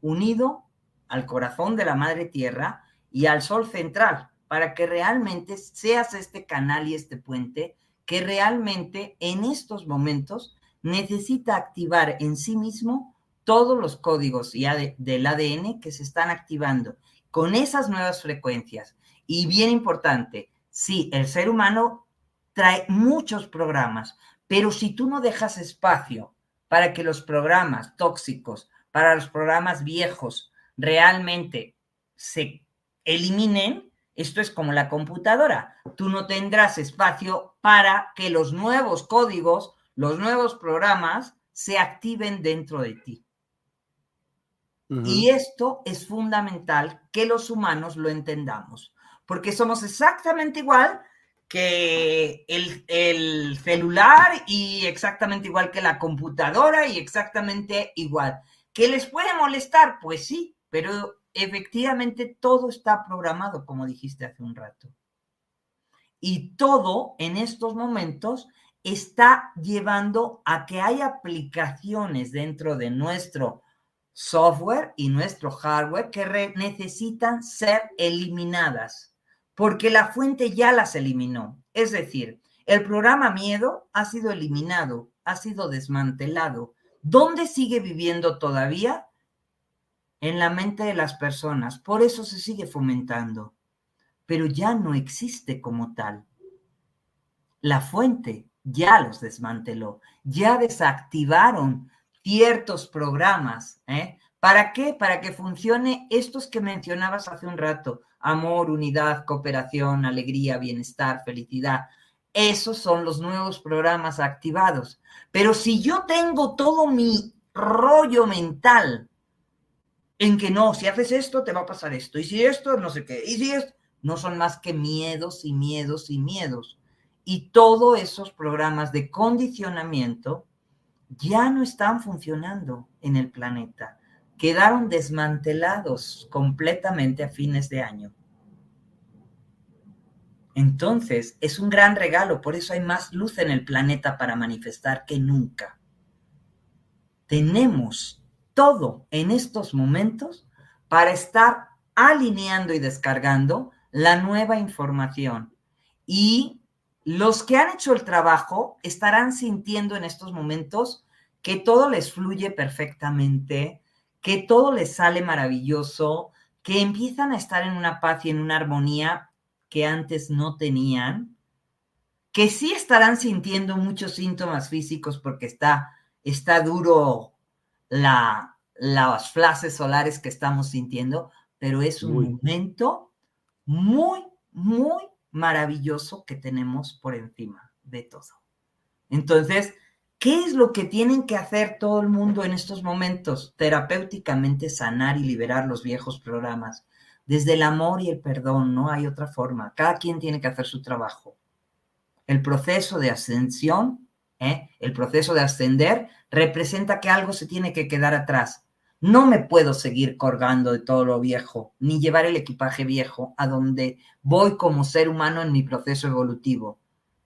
unido al corazón de la madre tierra y al sol central, para que realmente seas este canal y este puente que realmente en estos momentos necesita activar en sí mismo todos los códigos del ADN que se están activando con esas nuevas frecuencias. Y bien importante, sí, el ser humano trae muchos programas, pero si tú no dejas espacio para que los programas tóxicos, para los programas viejos, realmente se eliminen, esto es como la computadora. Tú no tendrás espacio para que los nuevos códigos, los nuevos programas se activen dentro de ti. Y esto es fundamental que los humanos lo entendamos, porque somos exactamente igual que el, el, celular y exactamente igual que la computadora y exactamente igual. ¿Qué les puede molestar? Pues sí, pero efectivamente todo está programado, como dijiste hace un rato. Y todo en estos momentos está llevando a que hay aplicaciones dentro de nuestro software y nuestro hardware que necesitan ser eliminadas, porque la fuente ya las eliminó. Es decir, el programa miedo ha sido eliminado, ha sido desmantelado. ¿Dónde sigue viviendo todavía? En la mente de las personas. Por eso se sigue fomentando. Pero ya no existe como tal. La fuente ya los desmanteló, ya desactivaron ciertos programas. ¿eh? ¿Para qué? Para que funcione estos que mencionabas hace un rato. Amor, unidad, cooperación, alegría, bienestar, felicidad. Esos son los nuevos programas activados. Pero si yo tengo todo mi rollo mental en que no, si haces esto, te va a pasar esto. Y si esto, no sé qué. Y si esto, no son más que miedos y miedos y miedos. Y todos esos programas de condicionamiento ya no están funcionando en el planeta. Quedaron desmantelados completamente a fines de año. Entonces, es un gran regalo, por eso hay más luz en el planeta para manifestar que nunca. Tenemos todo en estos momentos para estar alineando y descargando la nueva información. Y los que han hecho el trabajo estarán sintiendo en estos momentos que todo les fluye perfectamente, que todo les sale maravilloso, que empiezan a estar en una paz y en una armonía que antes no tenían, que sí estarán sintiendo muchos síntomas físicos porque está, está duro la, las flashes solares que estamos sintiendo, pero es un momento muy, muy maravilloso que tenemos por encima de todo. Entonces, ¿qué es lo que tienen que hacer todo el mundo en estos momentos? Terapéuticamente sanar y liberar los viejos programas. Desde el amor y el perdón, no hay otra forma. Cada quien tiene que hacer su trabajo. El proceso de ascensión, ¿eh? el proceso de ascender, representa que algo se tiene que quedar atrás. No me puedo seguir colgando de todo lo viejo, ni llevar el equipaje viejo a donde voy como ser humano en mi proceso evolutivo.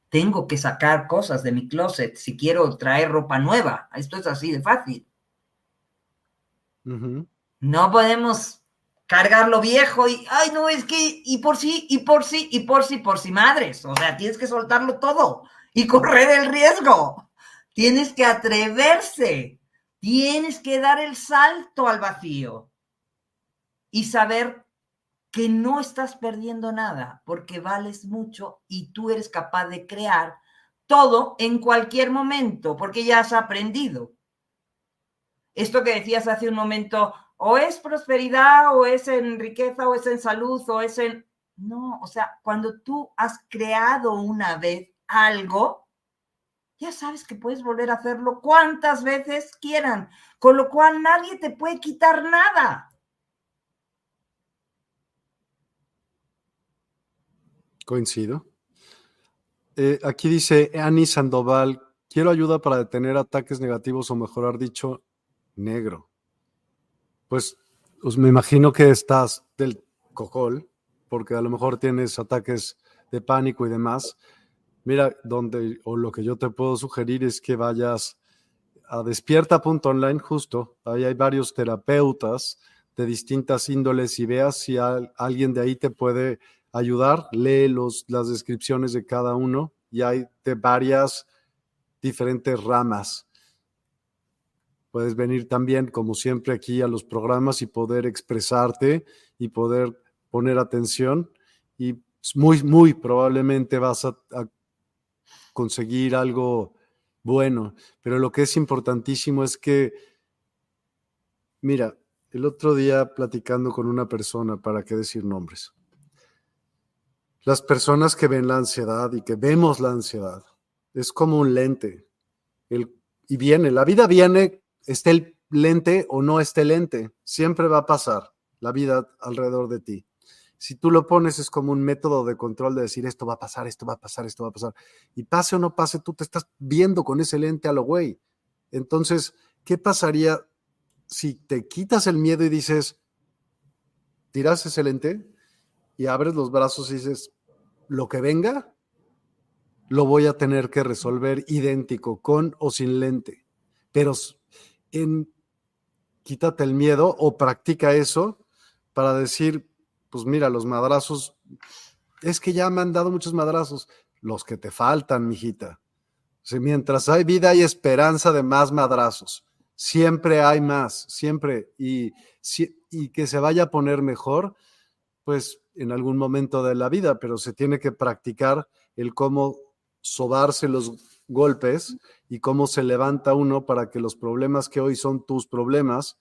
Tengo que sacar cosas de mi closet si quiero traer ropa nueva. Esto es así de fácil. No podemos cargar lo viejo y, ay, no, es que, y por sí, y por sí, y por sí, por sí madres. O sea, tienes que soltarlo todo y correr el riesgo. Tienes que atreverse. Tienes que dar el salto al vacío y saber que no estás perdiendo nada porque vales mucho y tú eres capaz de crear todo en cualquier momento porque ya has aprendido. Esto que decías hace un momento, o es prosperidad, o es en riqueza, o es en salud, o es en... No, o sea, cuando tú has creado una vez algo, ya sabes que puedes volver a hacerlo cuantas veces quieran, con lo cual nadie te puede quitar nada. Coincido. Eh, aquí dice Annie Sandoval, quiero ayuda para detener ataques negativos o mejorar dicho negro. Pues, pues me imagino que estás del cojol, porque a lo mejor tienes ataques de pánico y demás. Mira, donde, o lo que yo te puedo sugerir es que vayas a despierta.online justo, ahí hay varios terapeutas de distintas índoles y veas si alguien de ahí te puede ayudar, lee los, las descripciones de cada uno y hay de varias diferentes ramas. Puedes venir también, como siempre, aquí a los programas y poder expresarte y poder poner atención y muy, muy probablemente vas a conseguir algo bueno, pero lo que es importantísimo es que, mira, el otro día platicando con una persona, ¿para qué decir nombres? Las personas que ven la ansiedad y que vemos la ansiedad, es como un lente. El, y viene, la vida viene, esté el lente o no esté lente, siempre va a pasar la vida alrededor de ti si tú lo pones es como un método de control de decir esto va a pasar, esto va a pasar, esto va a pasar. Y pase o no pase, tú te estás viendo con ese lente a lo güey. Entonces, ¿qué pasaría si te quitas el miedo y dices, tiras ese lente y abres los brazos y dices, lo que venga, lo voy a tener que resolver idéntico, con o sin lente. Pero en, quítate el miedo o practica eso para decir, pues mira, los madrazos, es que ya me han dado muchos madrazos, los que te faltan, mijita. mientras hay vida hay esperanza de más madrazos. Siempre hay más, siempre. Y, y que se vaya a poner mejor, pues en algún momento de la vida, pero se tiene que practicar el cómo sobarse los golpes y cómo se levanta uno para que los problemas que hoy son tus problemas,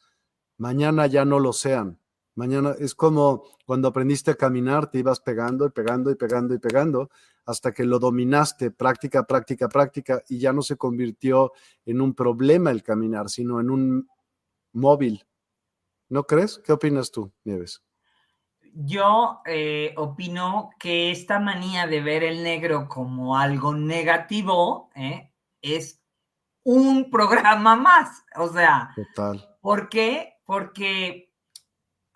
mañana ya no lo sean. Mañana es como cuando aprendiste a caminar, te ibas pegando y pegando y pegando y pegando hasta que lo dominaste, práctica, práctica, práctica, y ya no se convirtió en un problema el caminar, sino en un móvil. ¿No crees? ¿Qué opinas tú, Nieves? Yo eh, opino que esta manía de ver el negro como algo negativo eh, es un programa más. O sea, Total. ¿por qué? Porque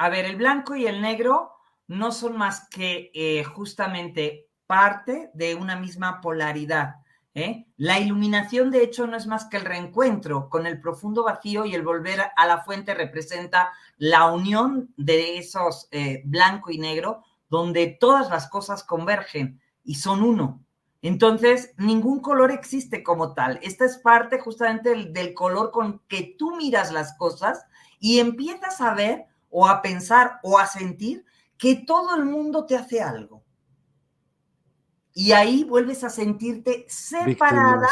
a ver, el blanco y el negro no son más que eh, justamente parte de una misma polaridad. ¿eh? La iluminación, de hecho, no es más que el reencuentro con el profundo vacío y el volver a la fuente representa la unión de esos eh, blanco y negro, donde todas las cosas convergen y son uno. Entonces, ningún color existe como tal. Esta es parte justamente del, del color con que tú miras las cosas y empiezas a ver o a pensar o a sentir que todo el mundo te hace algo. Y ahí vuelves a sentirte separada,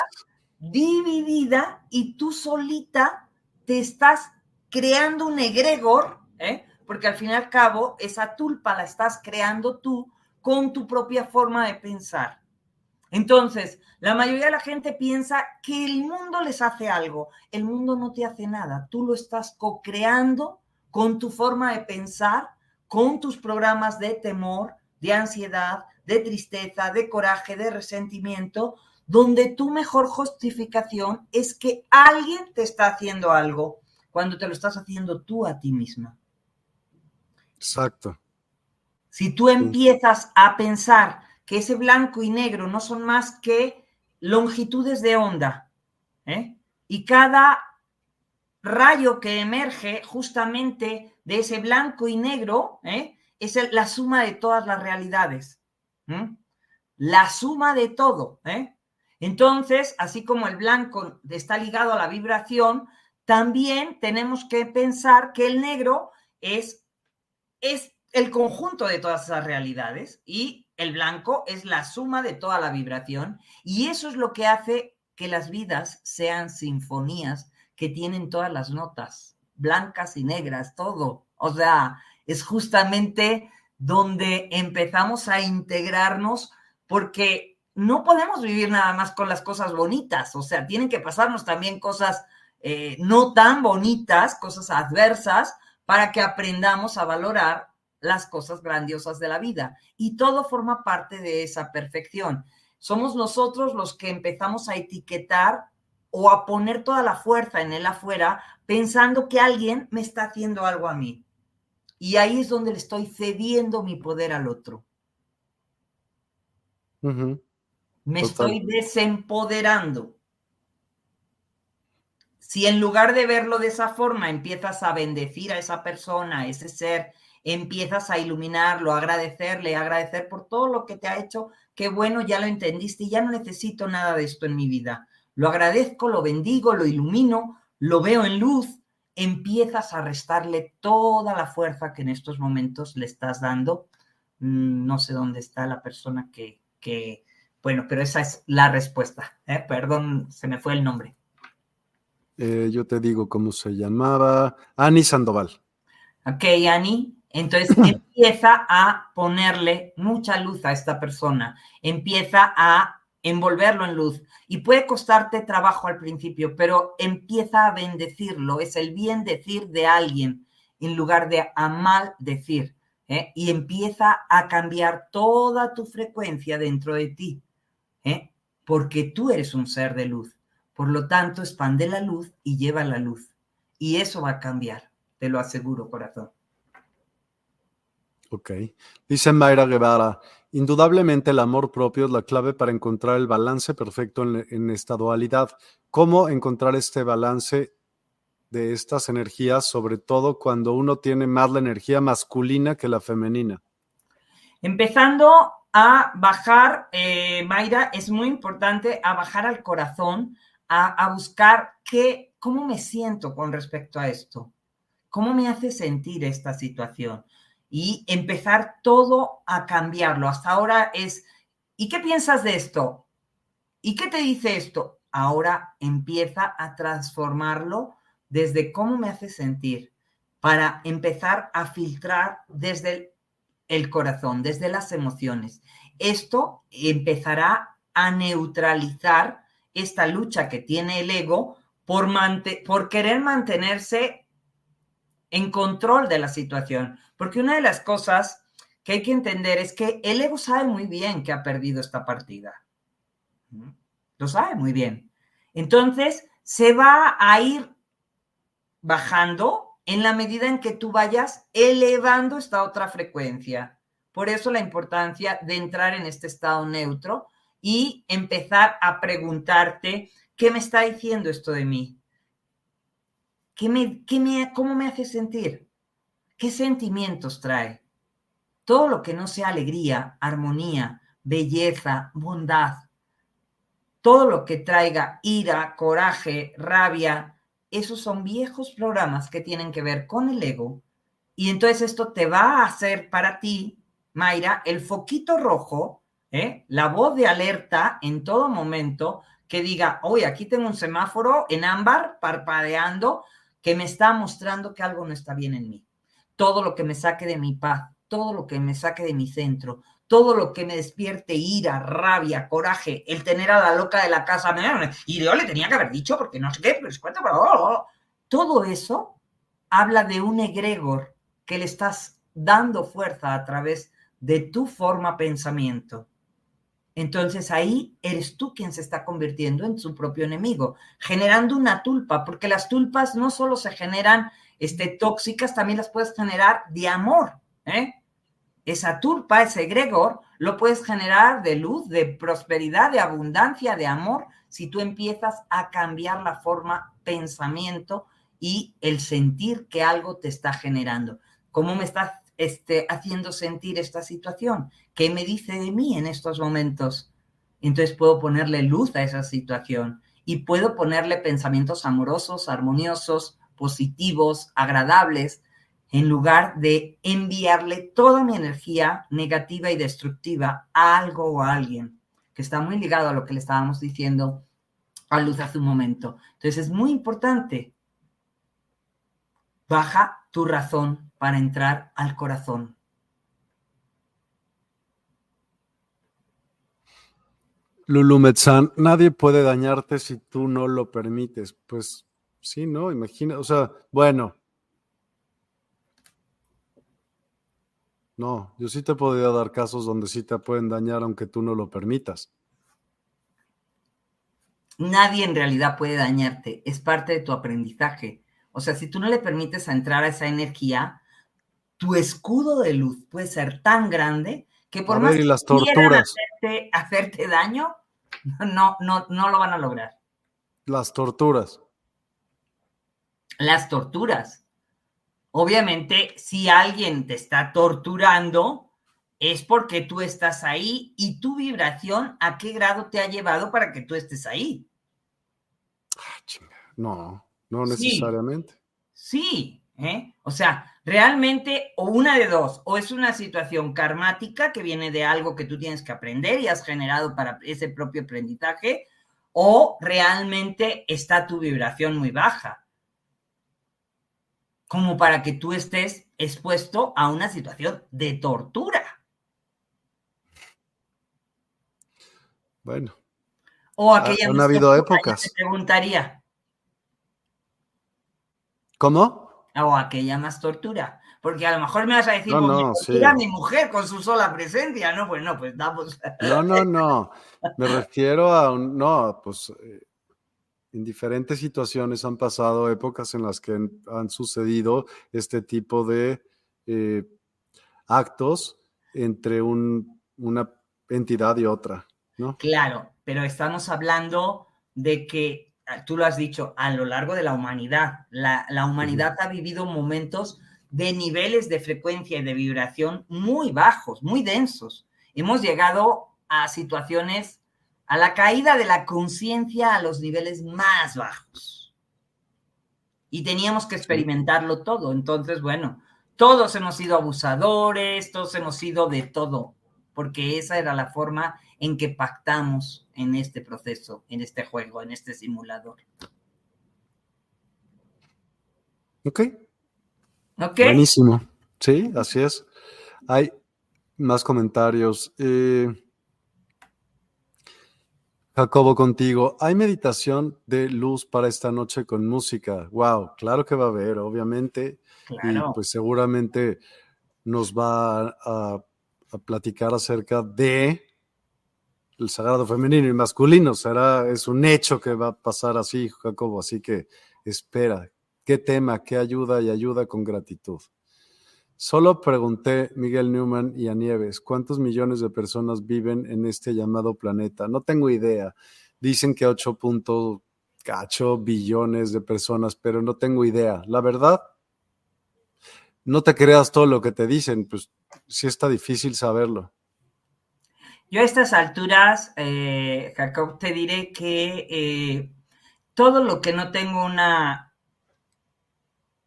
dividida y tú solita te estás creando un egregor, ¿eh? porque al fin y al cabo esa tulpa la estás creando tú con tu propia forma de pensar. Entonces, la mayoría de la gente piensa que el mundo les hace algo. El mundo no te hace nada. Tú lo estás co-creando con tu forma de pensar, con tus programas de temor, de ansiedad, de tristeza, de coraje, de resentimiento, donde tu mejor justificación es que alguien te está haciendo algo cuando te lo estás haciendo tú a ti misma. Exacto. Si tú empiezas a pensar que ese blanco y negro no son más que longitudes de onda, ¿eh? y cada rayo que emerge justamente de ese blanco y negro ¿eh? es la suma de todas las realidades. La suma de todo. ¿eh? Entonces, así como el blanco está ligado a la vibración, también tenemos que pensar que el negro es, es el conjunto de todas esas realidades y el blanco es la suma de toda la vibración y eso es lo que hace que las vidas sean sinfonías que tienen todas las notas, blancas y negras, todo. O sea, es justamente donde empezamos a integrarnos porque no podemos vivir nada más con las cosas bonitas, o sea, tienen que pasarnos también cosas eh, no tan bonitas, cosas adversas, para que aprendamos a valorar las cosas grandiosas de la vida. Y todo forma parte de esa perfección. Somos nosotros los que empezamos a etiquetar o a poner toda la fuerza en el afuera pensando que alguien me está haciendo algo a mí. Y ahí es donde le estoy cediendo mi poder al otro. Me estoy desempoderando. Si en lugar de verlo de esa forma empiezas a bendecir a esa persona, a ese ser, empiezas a iluminarlo, a agradecerle, a agradecer por todo lo que te ha hecho, qué bueno, ya lo entendiste y ya no necesito nada de esto en mi vida. Lo agradezco, lo bendigo, lo ilumino, lo veo en luz empiezas a restarle toda la fuerza que en estos momentos le estás dando. Mm, no sé dónde está la persona que, que bueno, pero esa es la respuesta. ¿eh? Perdón, se me fue el nombre. Eh, yo te digo cómo se llamaba. Ani Sandoval. Ok, Ani. Entonces empieza a ponerle mucha luz a esta persona. Empieza a envolverlo en luz. Y puede costarte trabajo al principio, pero empieza a bendecirlo. Es el bien decir de alguien en lugar de a mal decir. ¿eh? Y empieza a cambiar toda tu frecuencia dentro de ti. ¿eh? Porque tú eres un ser de luz. Por lo tanto, expande la luz y lleva la luz. Y eso va a cambiar, te lo aseguro, corazón. Ok. Dice Mayra Guevara, Indudablemente el amor propio es la clave para encontrar el balance perfecto en, esta dualidad. ¿Cómo encontrar este balance de estas energías, sobre todo cuando uno tiene más la energía masculina que la femenina? Empezando a bajar, eh, Mayra, es muy importante a bajar al corazón, a, a buscar qué, cómo me siento con respecto a esto, cómo me hace sentir esta situación y empezar todo a cambiarlo. Hasta ahora es, ¿y qué piensas de esto? ¿Y qué te dice esto? Ahora empieza a transformarlo desde cómo me hace sentir para empezar a filtrar desde el, corazón, desde las emociones. Esto empezará a neutralizar esta lucha que tiene el ego por, por querer mantenerse en control de la situación. Porque una de las cosas que hay que entender es que el ego sabe muy bien que ha perdido esta partida. Lo sabe muy bien. Entonces, se va a ir bajando en la medida en que tú vayas elevando esta otra frecuencia. Por eso la importancia de entrar en este estado neutro y empezar a preguntarte, ¿qué me está diciendo esto de mí? ¿Qué me, qué me, ¿Cómo me hace sentir? ¿Qué sentimientos trae? Todo lo que no sea alegría, armonía, belleza, bondad, todo lo que traiga ira, coraje, rabia, esos son viejos programas que tienen que ver con el ego. Y entonces esto te va a hacer para ti, Mayra, el foquito rojo, ¿eh? la voz de alerta en todo momento que diga, oye, aquí tengo un semáforo en ámbar parpadeando que me está mostrando que algo no está bien en mí. Todo lo que me saque de mi paz, todo lo que me saque de mi centro, todo lo que me despierte ira, rabia, coraje, el tener a la loca de la casa, y yo le tenía que haber dicho porque no sé qué, pero es cuenta, pero todo eso habla de un egregor que le estás dando fuerza a través de tu forma pensamiento. Entonces ahí eres tú quien se está convirtiendo en su propio enemigo, generando una tulpa, porque las tulpas no solo se generan este, tóxicas, también las puedes generar de amor. ¿eh? esa turpa, ese egregor, lo puedes generar de luz, de prosperidad, de abundancia, de amor, si tú empiezas a cambiar la forma pensamiento y el sentir que algo te está generando. ¿Cómo me está este, haciendo sentir esta situación? ¿Qué me dice de mí en estos momentos? Entonces puedo ponerle luz a esa situación y puedo ponerle pensamientos amorosos, armoniosos, positivos, agradables, en lugar de enviarle toda mi energía negativa y destructiva a algo o a alguien, que está muy ligado a lo que le estábamos diciendo a Luz hace un momento. Entonces es muy importante. Baja tu razón para entrar al corazón. Lulu Metzán, nadie puede dañarte si tú no lo permites. Pues sí, ¿no? Imagina, o sea, bueno, No, yo sí te podría dar casos donde sí te pueden dañar aunque tú no lo permitas. Nadie en realidad puede dañarte, es parte de tu aprendizaje. O sea, si tú no le permites entrar a esa energía, tu escudo de luz puede ser tan grande que por más las torturas. Hacerte, hacerte daño, no, no, no lo van a lograr. Las torturas. Las torturas. Obviamente, si alguien te está torturando, es porque tú estás ahí y tu vibración, ¿a qué grado te ha llevado para que tú estés ahí? Ah, no, no necesariamente. Sí, ¿eh? o sea, realmente, o una de dos, o es una situación karmática que viene de algo que tú tienes que aprender y has generado para ese propio aprendizaje, o realmente está tu vibración muy baja como para que tú estés expuesto a una situación de tortura. Bueno. O aquella han habido épocas. Te preguntaría. ¿Cómo? O aquella más tortura. Porque a lo mejor me vas a decir, no, mi mujer con su sola presencia, ¿no? Pues no, pues damos. No, no, no. Me refiero a un. No, pues. Eh, en diferentes situaciones han pasado épocas en las que han, sucedido este tipo de eh, actos entre una entidad y otra, ¿no? Claro, pero estamos hablando de que, tú lo has dicho, a lo largo de la humanidad, la, humanidad ha vivido momentos de niveles de frecuencia y de vibración muy bajos, muy densos. Hemos llegado a situaciones a la caída de la conciencia a los niveles más bajos. Y teníamos que experimentarlo todo. Entonces, bueno, todos hemos sido abusadores, todos hemos sido de todo, porque esa era la forma en que pactamos en este proceso, en este juego, en este simulador. Ok. Ok. Buenísimo. Sí, así es. Hay más comentarios. Eh, Jacobo, contigo. ¿Hay meditación de luz para esta noche con música? Wow, claro que va a haber, obviamente. Y pues seguramente nos va a, platicar acerca de el sagrado femenino y masculino. Será, es un hecho que va a pasar así, Jacobo. Así que espera. ¿Qué tema? ¿Qué ayuda y ayuda con gratitud? Solo pregunté, Miguel Newman y a Nieves, ¿cuántos millones de personas viven en este llamado planeta? No tengo idea. Dicen que 8.8 billones de personas, pero no tengo idea. La verdad, no te creas todo lo que te dicen, pues sí está difícil saberlo. Yo a estas alturas, eh, Jacob, te diré que eh, todo lo que no tengo una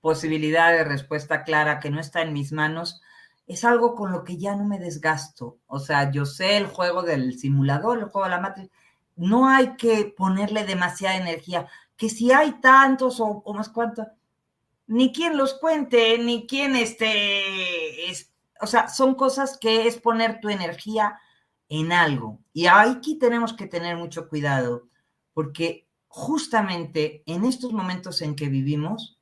posibilidad de respuesta clara que no está en mis manos, es algo con lo que ya no me desgasto. O sea, yo sé el juego del simulador, el juego de la matriz. No hay que ponerle demasiada energía. Que si hay tantos o, más cuantos, ni quien los cuente, ni quien este, es, o sea, son cosas que es poner tu energía en algo. Y aquí tenemos que tener mucho cuidado, porque justamente en estos momentos en que vivimos,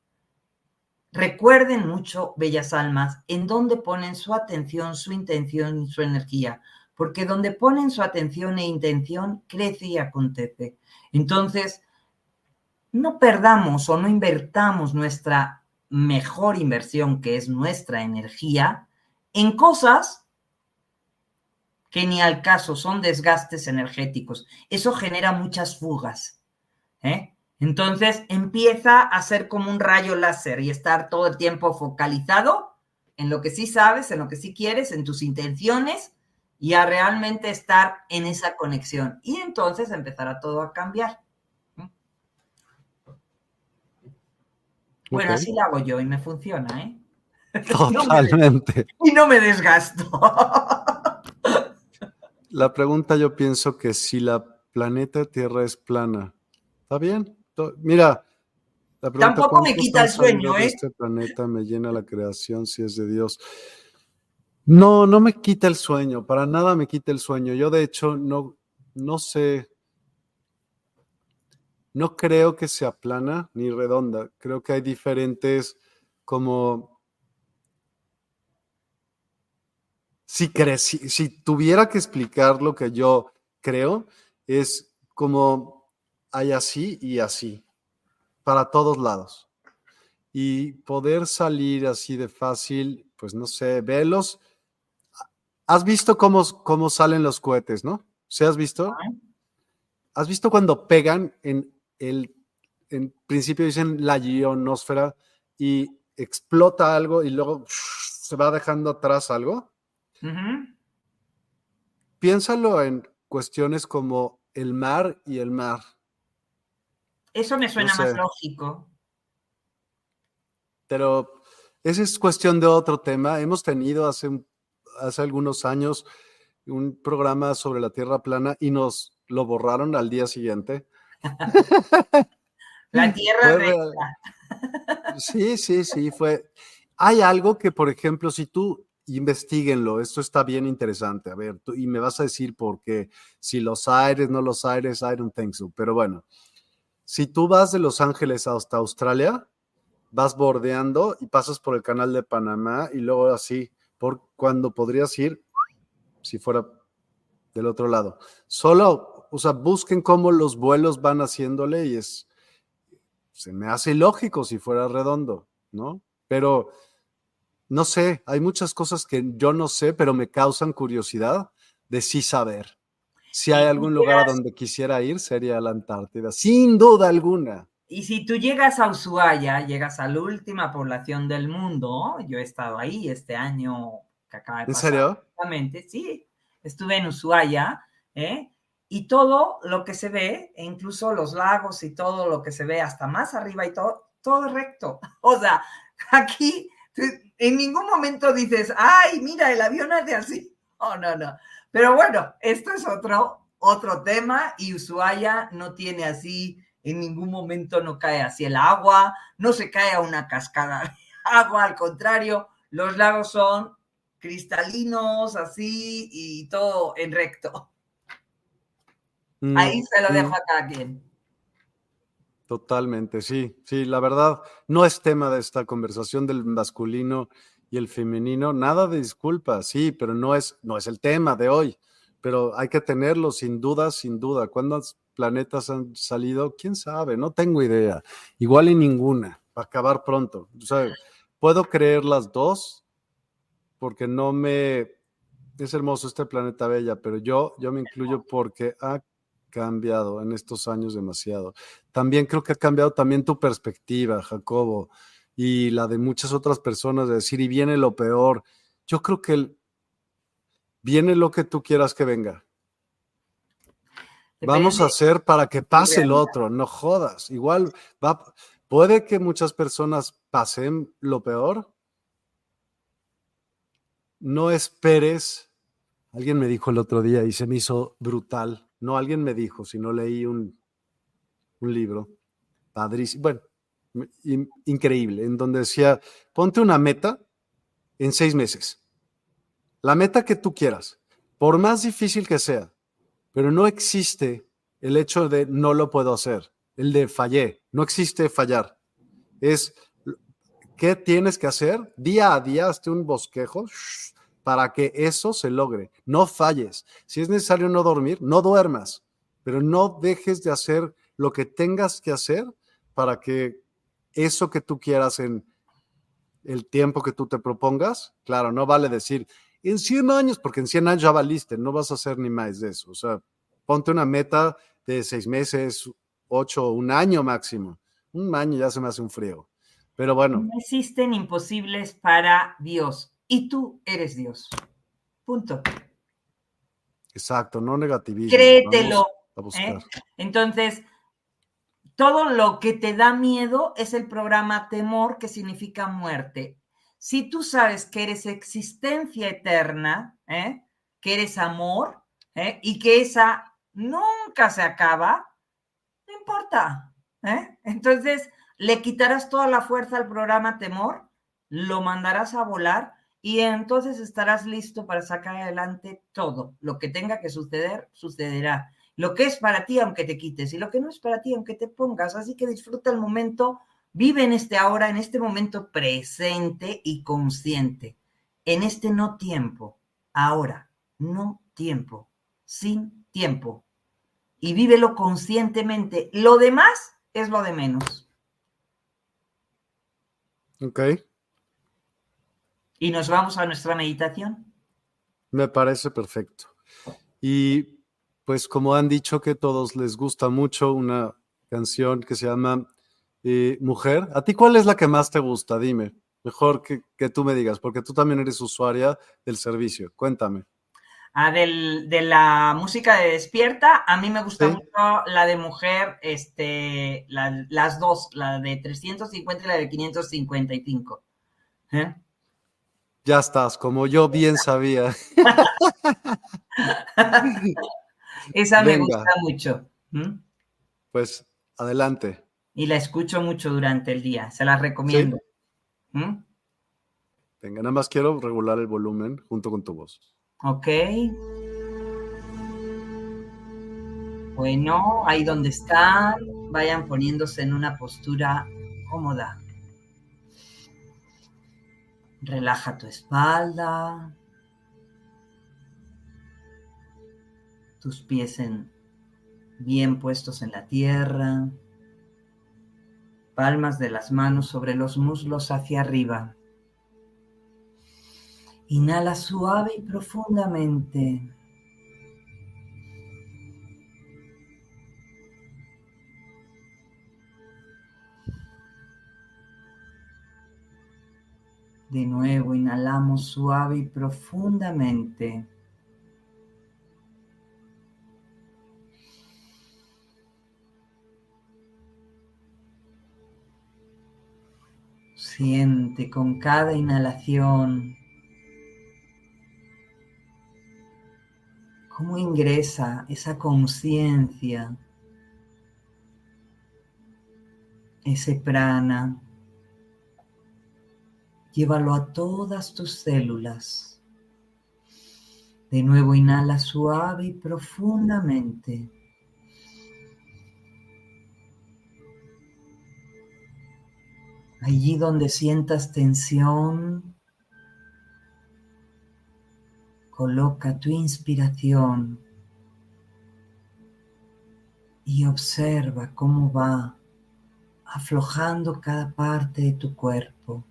Recuerden mucho, bellas almas, en dónde ponen su atención, su intención y su energía, porque donde ponen su atención e intención, crece y acontece. Entonces, no perdamos o no invertamos nuestra mejor inversión, que es nuestra energía, en cosas que ni al caso son desgastes energéticos. Eso genera muchas fugas. ¿eh? Entonces empieza a ser como un rayo láser y estar todo el tiempo focalizado en lo que sí sabes, en lo que sí quieres, en tus intenciones y a realmente estar en esa conexión. Y entonces empezará todo a cambiar. Bueno, así lo hago yo y me funciona, ¿eh? Totalmente. y no me desgasto. la pregunta yo pienso que si la planeta Tierra es plana, ¿está bien? Mira, Tampoco me quita el sueño, ¿eh? Este planeta me llena la creación si es de Dios. No, no me quita el sueño, para nada me quita el sueño. Yo de hecho no, no sé, no creo que sea plana ni redonda. Creo que hay diferentes como... Si, si tuviera que explicar lo que yo creo, es como hay así y así, para todos lados. Y poder salir así de fácil, pues no sé, velos. ¿Has visto cómo, cómo salen los cohetes, no? ¿Se has visto? ¿Has visto cuando pegan en el, en principio dicen la ionosfera y explota algo y luego se va dejando atrás algo? Piénsalo en cuestiones como el mar y el mar. Eso me suena más lógico. Pero esa es cuestión de otro tema. Hemos tenido hace, hace algunos años un programa sobre la Tierra plana y nos lo borraron al día siguiente. la Tierra recta. Sí, sí, sí, fue. Hay algo que, por ejemplo, si tú investiguenlo, esto está bien interesante, a ver, tú, y me vas a decir por qué, si los aires, no los aires, I don't think so, pero bueno, si tú vas de Los Ángeles hasta Australia, vas bordeando y pasas por el canal de Panamá y luego así, por cuando podrías ir si fuera del otro lado. Solo, o sea, busquen cómo los vuelos van haciéndole y es, se me hace ilógico si fuera redondo, ¿no? Pero no sé, hay muchas cosas que yo no sé, pero me causan curiosidad de sí saber. Si hay algún lugar a donde quisiera ir, sería la Antártida, sin duda alguna. Y si tú llegas a Ushuaia, llegas a la última población del mundo, yo he estado ahí este año que acaba de pasar. ¿En serio? Exactamente, sí. Estuve en Ushuaia, ¿eh? Y todo lo que se ve, e incluso los lagos y todo lo que se ve hasta más arriba y todo, todo recto. O sea, aquí en ningún momento dices, ay, mira, el avión hace así. Oh, no, no. Pero bueno, esto es otro, otro tema y Ushuaia no tiene así, en ningún momento no cae así el agua, no se cae a una cascada de agua, al contrario, los lagos son cristalinos así y todo en recto. Mm, Ahí se lo dejo mm. a cada quien. Totalmente, sí, sí, la verdad, no es tema de esta conversación del masculino y el femenino, nada de disculpa, sí, pero no es, no es el tema de hoy, pero hay que tenerlo sin duda, sin duda. ¿Cuántos planetas han salido? ¿Quién sabe? No tengo idea. Igual y ninguna, para acabar pronto. O puedo creer las dos, porque no me... Es hermoso este planeta bella, pero yo, yo me incluyo porque ha cambiado en estos años demasiado. También creo que ha cambiado también tu perspectiva, Jacobo, y la de muchas otras personas de decir, y viene lo peor. Yo creo que el, viene lo que tú quieras que venga. Vamos a hacer para que pase el otro, no jodas. Igual va, puede que muchas personas pasen lo peor. No esperes. Alguien me dijo el otro día y se me hizo brutal. No alguien me dijo, sino leí un, un libro padrísimo, bueno, increíble, en donde decía, ponte una meta en seis meses. La meta que tú quieras, por más difícil que sea, pero no existe el hecho de no lo puedo hacer, el de fallé, no existe fallar. Es qué tienes que hacer día a día, hazte un bosquejo para que eso se logre. No falles. Si es necesario no dormir, no duermas, pero no dejes de hacer lo que tengas que hacer para que eso que tú quieras en el tiempo que tú te propongas, claro, no vale decir en 100 años, porque en 100 años ya valiste, no vas a hacer ni más de eso. O sea, ponte una meta de seis meses, ocho, un año máximo. Un año ya se me hace un frío. Pero bueno. No existen imposibles para Dios y tú eres Dios. Punto. Exacto, no negativismo. Créetelo. ¿eh? Entonces, todo lo que te da miedo es el programa temor, que significa muerte. Si tú sabes que eres existencia eterna, ¿eh? que eres amor, ¿eh? y que esa nunca se acaba, no importa. ¿eh? Entonces, le quitarás toda la fuerza al programa temor, lo mandarás a volar y entonces estarás listo para sacar adelante todo. Lo que tenga que suceder, sucederá lo que es para ti aunque te quites y lo que no es para ti aunque te pongas. Así que disfruta el momento, vive en este ahora, en este momento presente y consciente, en este no tiempo, ahora, no tiempo, sin tiempo. Y vívelo conscientemente. Lo demás es lo de menos. Ok. Y nos vamos a nuestra meditación. Me parece perfecto. Y pues como han dicho que todos les gusta mucho una canción que se llama eh, Mujer. ¿A ti cuál es la que más te gusta? Dime. Mejor que, tú me digas, porque tú también eres usuaria del servicio. Cuéntame. Ah, de la música de Despierta, a mí me gusta mucho la de Mujer, este, las dos, la de 350 y la de 555. ¿Eh? Ya estás, como yo bien sabía. Esa me gusta mucho. Pues adelante. Y la escucho mucho durante el día, se la recomiendo. Venga, nada más quiero regular el volumen junto con tu voz. Ok. Bueno, ahí donde están, vayan poniéndose en una postura cómoda. Relaja tu espalda, tus pies en, bien puestos en la tierra, palmas de las manos sobre los muslos hacia arriba. Inhala suave y profundamente. De nuevo, inhalamos suave y profundamente. Siente con cada inhalación cómo ingresa esa conciencia, ese prana. Llévalo a todas tus células. De nuevo inhala suave y profundamente. Allí donde sientas tensión, coloca tu inspiración y observa cómo va aflojando cada parte de tu cuerpo.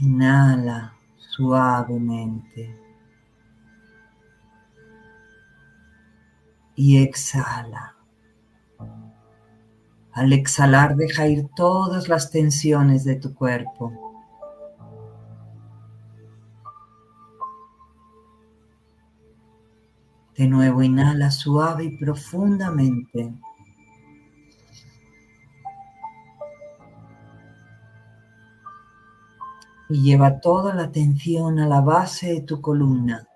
Inhala suavemente. Y exhala. Al exhalar deja ir todas las tensiones de tu cuerpo. De nuevo inhala suave y profundamente. Y lleva toda la atención a la base de tu columna.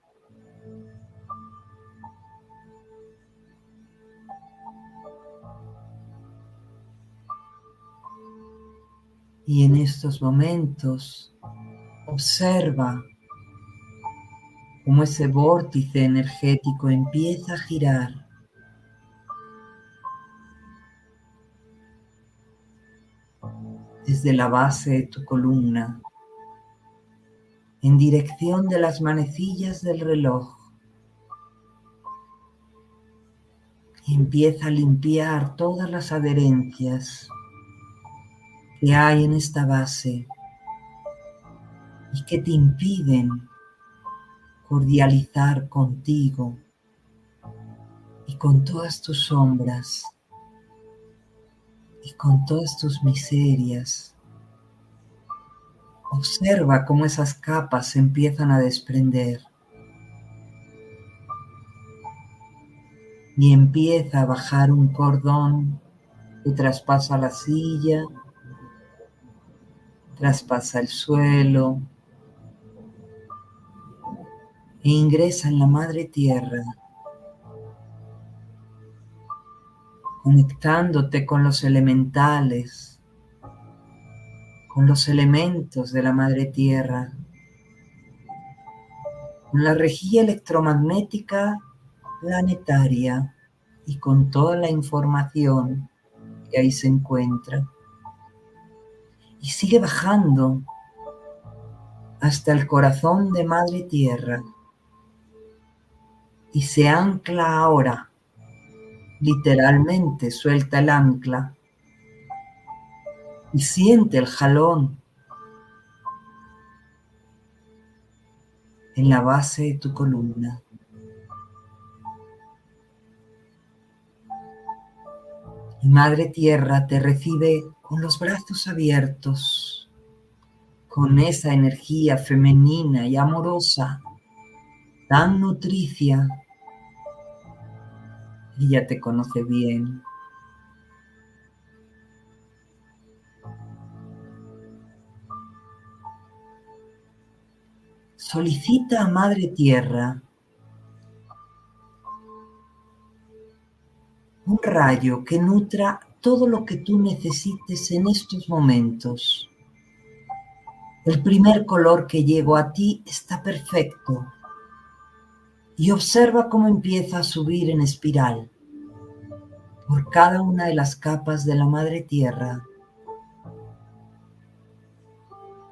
Y en estos momentos observa cómo ese vórtice energético empieza a girar. desde la base de tu columna en dirección de las manecillas del reloj. Y empieza a limpiar todas las adherencias que hay en esta base y que te impiden cordializar contigo y con todas tus sombras y con todas tus miserias. Observa cómo esas capas se empiezan a desprender. Y empieza a bajar un cordón que traspasa la silla, traspasa el suelo e ingresa en la madre tierra, conectándote con los elementales, con los elementos de la madre tierra, con la rejilla electromagnética planetaria y con toda la información que ahí se encuentra. Y sigue bajando hasta el corazón de Madre Tierra. Y se ancla ahora, literalmente suelta el ancla y siente el jalón en la base de tu columna. Madre Tierra te recibe con los brazos abiertos, con esa energía femenina y amorosa, tan nutricia. Ella te conoce bien. Solicita a Madre Tierra un rayo que nutra todo lo que tú necesites en estos momentos. El primer color que llegó a ti está perfecto. Y observa cómo empieza a subir en espiral por cada una de las capas de la madre tierra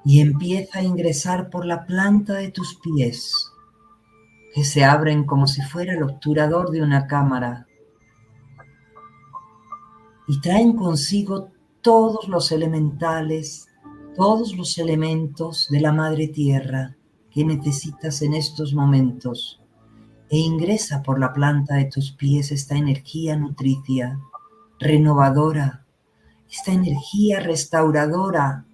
y empieza a ingresar por la planta de tus pies, que se abren como si fuera el obturador de una cámara. Y traen consigo todos los elementales, todos los elementos de la madre tierra que necesitas en estos momentos. E ingresa por la planta de tus pies esta energía nutricia, renovadora, esta energía restauradora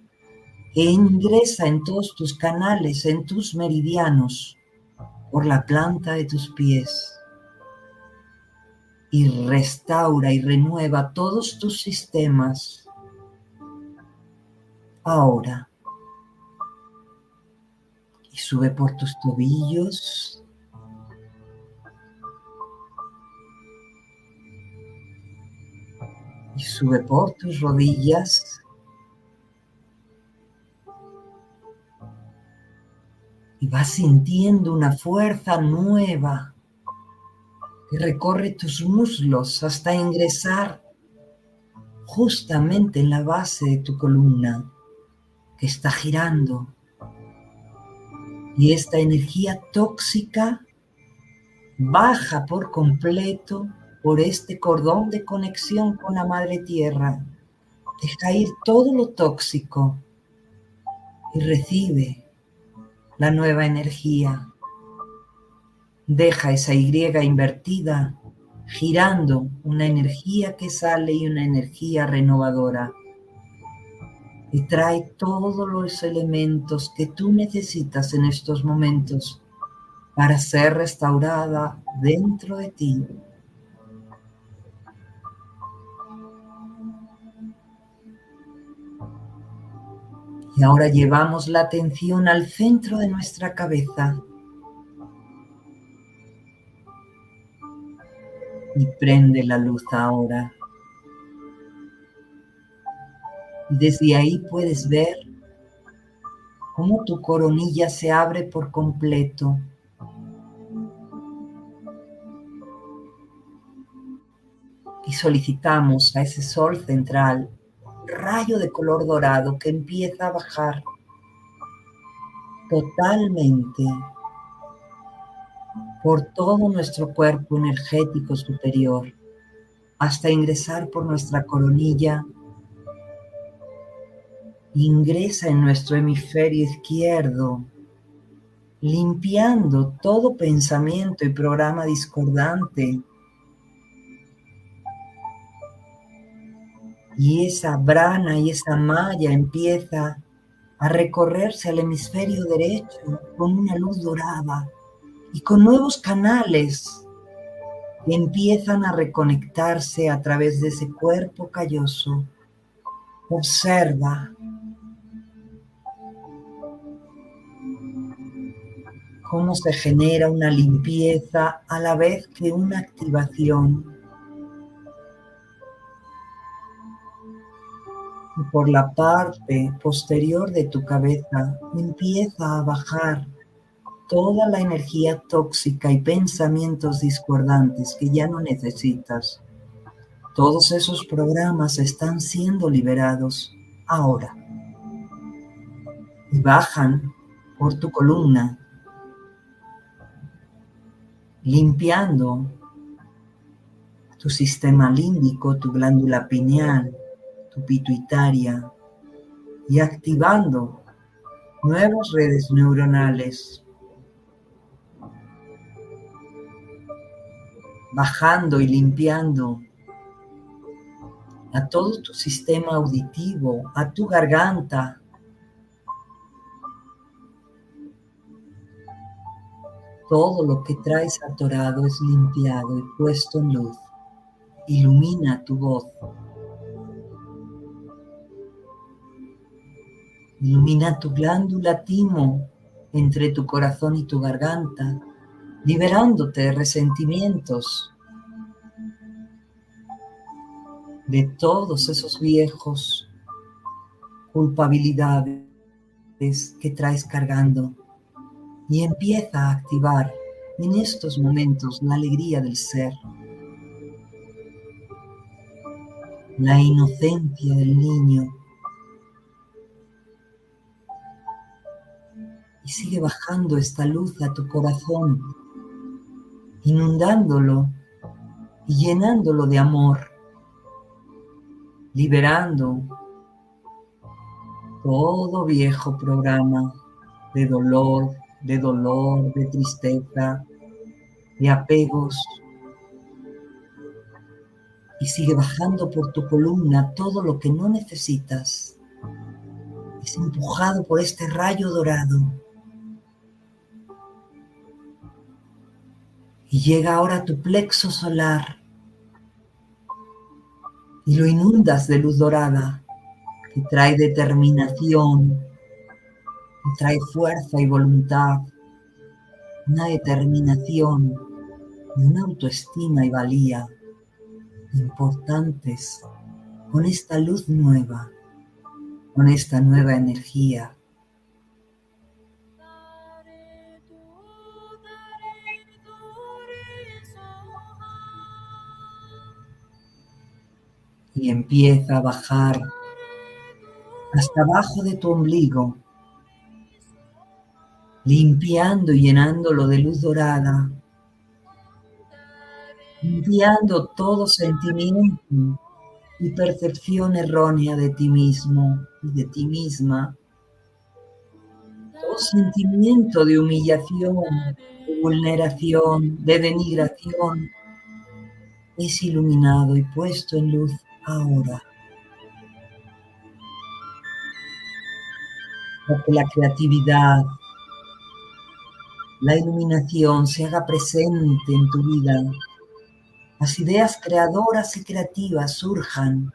que ingresa en todos tus canales, en tus meridianos, por la planta de tus pies y restaura y renueva todos tus sistemas. Ahora. Y sube por tus tobillos. Y sube por tus rodillas. Y vas sintiendo una fuerza nueva que recorre tus muslos hasta ingresar justamente en la base de tu columna que está girando. Y esta energía tóxica baja por completo por este cordón de conexión con la Madre Tierra. Deja ir todo lo tóxico y recibe la nueva energía. Deja esa Y invertida girando una energía que sale y una energía renovadora. Y trae todos los elementos que tú necesitas en estos momentos para ser restaurada dentro de ti. Y ahora llevamos la atención al centro de nuestra cabeza. Y prende la luz ahora. Y desde ahí puedes ver cómo tu coronilla se abre por completo. Y solicitamos a ese sol central rayo de color dorado que empieza a bajar totalmente por todo nuestro cuerpo energético superior hasta ingresar por nuestra coronilla. Ingresa en nuestro hemisferio izquierdo, limpiando todo pensamiento y programa discordante y esa brana y esa malla empieza a recorrerse al hemisferio derecho con una luz dorada y con nuevos canales que empiezan a reconectarse a través de ese cuerpo calloso. Observa cómo se genera una limpieza a la vez que una activación. Por la parte posterior de tu cabeza empieza a bajar toda la energía tóxica y pensamientos discordantes que ya no necesitas. Todos esos programas están siendo liberados ahora y bajan por tu columna, limpiando tu sistema límbico, tu glándula pineal, tu pituitaria y activando nuevas redes neuronales, bajando y limpiando a todo tu sistema auditivo, a tu garganta. Todo lo que traes atorado es limpiado y puesto en luz. Ilumina tu voz. Ilumina tu glándula timo entre tu corazón y tu garganta, liberándote de resentimientos, de todos esos viejos culpabilidades que traes cargando. Y empieza a activar en estos momentos la alegría del ser, la inocencia del niño y sigue bajando esta luz a tu corazón, inundándolo y llenándolo de amor, liberando todo viejo programa de dolor, de dolor, de tristeza, de apegos. Y sigue bajando por tu columna todo lo que no necesitas. Es empujado por este rayo dorado y llega ahora tu plexo solar y lo inundas de luz dorada que trae determinación, que trae fuerza y voluntad, una determinación y una autoestima y valía importantes con esta luz nueva, con esta nueva energía y empieza a bajar hasta abajo de tu ombligo, limpiando y llenándolo de luz dorada, limpiando todo sentimiento y percepción errónea de ti mismo y de ti misma, sentimiento de humillación, de vulneración, de denigración es iluminado y puesto en luz ahora. Para que la creatividad, la iluminación se haga presente en tu vida. Las ideas creadoras y creativas surjan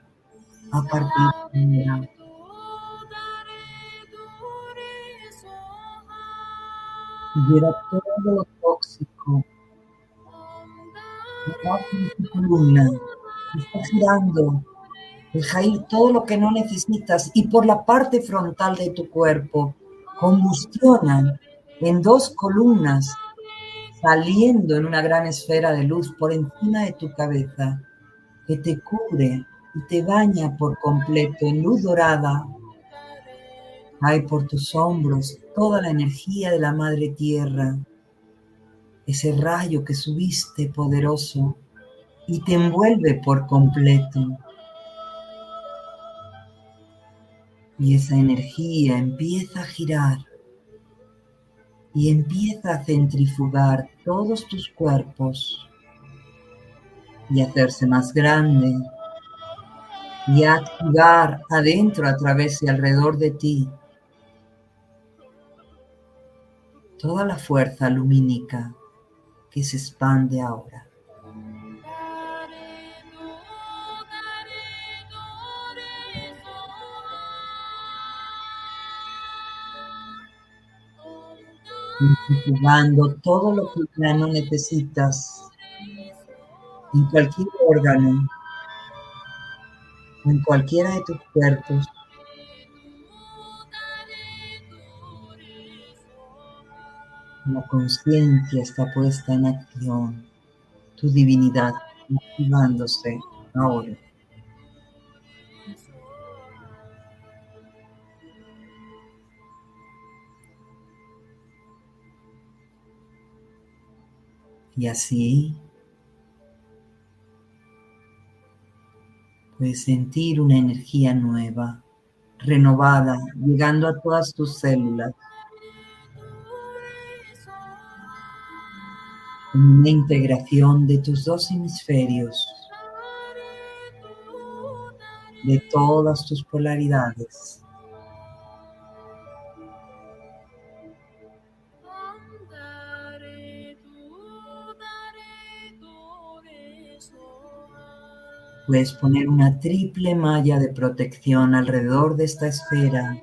a partir de ahora. lleva todo lo tóxico tu columna, está girando, deja ir todo lo que no necesitas y por la parte frontal de tu cuerpo combustionan en dos columnas saliendo en una gran esfera de luz por encima de tu cabeza que te cubre y te baña por completo en luz dorada. Hay por tus hombros toda la energía de la Madre Tierra, ese rayo que subiste poderoso y te envuelve por completo. Y esa energía empieza a girar y empieza a centrifugar todos tus cuerpos y hacerse más grande y a activar adentro, a través y alrededor de ti toda la fuerza lumínica que se expande ahora. Jugando todo lo que ya no necesitas en cualquier órgano, en cualquiera de tus cuerpos, La conciencia está puesta en acción, tu divinidad activándose ahora. Y así puedes sentir una energía nueva, renovada, llegando a todas tus células. una integración de tus dos hemisferios, de todas tus polaridades. Puedes poner una triple malla de protección alrededor de esta esfera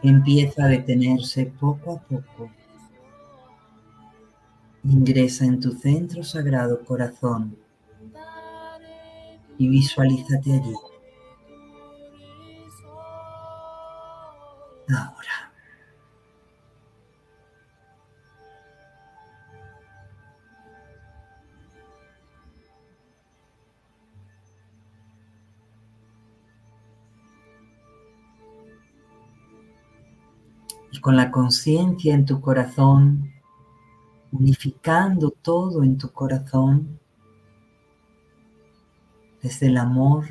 que empieza a detenerse poco a poco. Ingresa en tu centro sagrado corazón y visualízate allí. Ahora. Con la conciencia en tu corazón, unificando todo en tu corazón desde el amor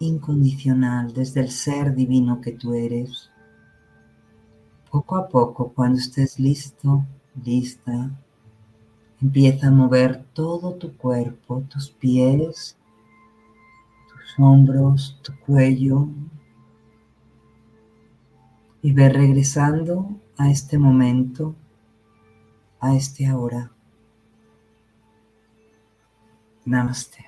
incondicional, desde el ser divino que tú eres. Poco a poco, cuando estés listo, lista, empieza a mover todo tu cuerpo, tus pies, tus hombros, tu cuello, y ve regresando a este momento a este ahora. Namaste.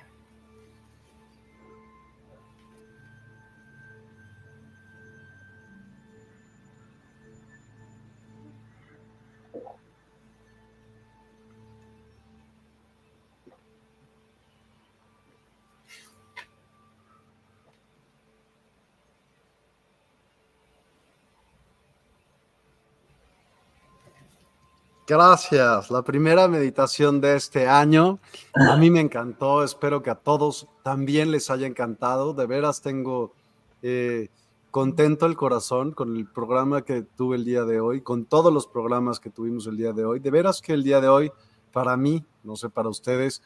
Gracias. La primera meditación de este año. A mí me encantó. Espero que a todos también les haya encantado. De veras tengo eh, contento el corazón con el programa que tuve el día de hoy, con todos los programas que tuvimos el día de hoy. De veras que el día de hoy, para mí, no sé, para ustedes,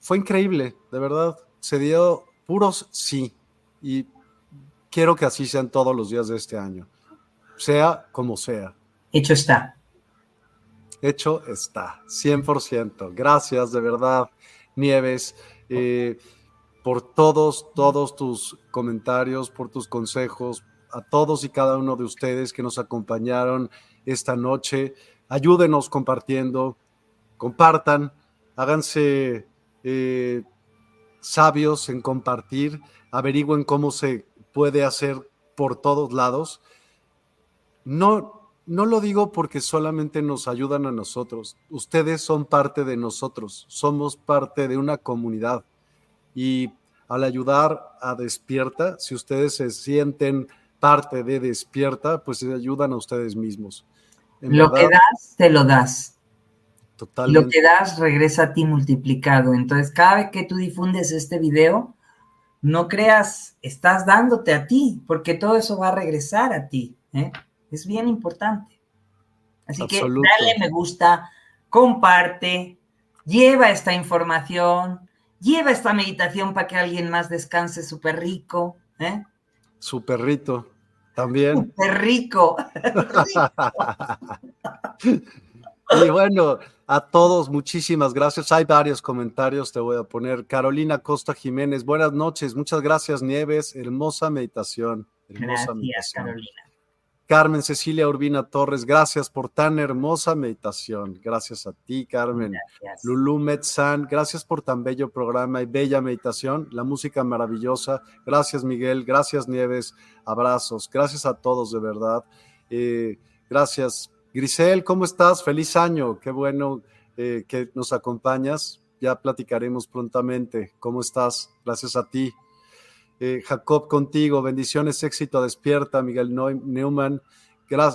fue increíble. De verdad, se dio puros sí. Y quiero que así sean todos los días de este año. Sea como sea Hecho está. Hecho está, 100%. Gracias, de verdad, Nieves, eh, por todos, todos tus comentarios, por tus consejos, a todos y cada uno de ustedes que nos acompañaron esta noche. Ayúdenos compartiendo, compartan, háganse eh, sabios en compartir, averigüen cómo se puede hacer por todos lados. No, no lo digo porque solamente nos ayudan a nosotros. Ustedes son parte de nosotros. Somos parte de una comunidad. Y al ayudar a Despierta, si ustedes se sienten parte de Despierta, pues se ayudan a ustedes mismos. lo que das, te lo das. Totalmente. Lo que das regresa a ti multiplicado. Entonces, cada vez que tú difundes este video, no creas, estás dándote a ti, porque todo eso va a regresar a ti. ¿eh? Es bien importante. Así que dale me gusta, comparte, lleva esta información, lleva esta meditación para que alguien más descanse súper rico. ¿eh? Su perrito, también. Súper rico. y bueno, a todos, muchísimas gracias. Hay varios comentarios, te voy a poner. Carolina Costa Jiménez, buenas noches, muchas gracias, Nieves. Hermosa meditación. Hermosa gracias, Carolina. Carmen Cecilia Urbina Torres, gracias por tan hermosa meditación. Gracias a ti, Carmen. Gracias. Lulu Metzan, gracias por tan bello programa y bella meditación. La música maravillosa. Gracias, Miguel. Gracias, Nieves. Abrazos. Gracias a todos, de verdad. Eh, gracias. Grisel, ¿cómo estás? Feliz año. Qué bueno eh, que nos acompañas. Ya platicaremos prontamente. ¿Cómo estás? Gracias a ti. Eh, Jacob contigo, bendiciones, éxito, despierta, Miguel Neumann.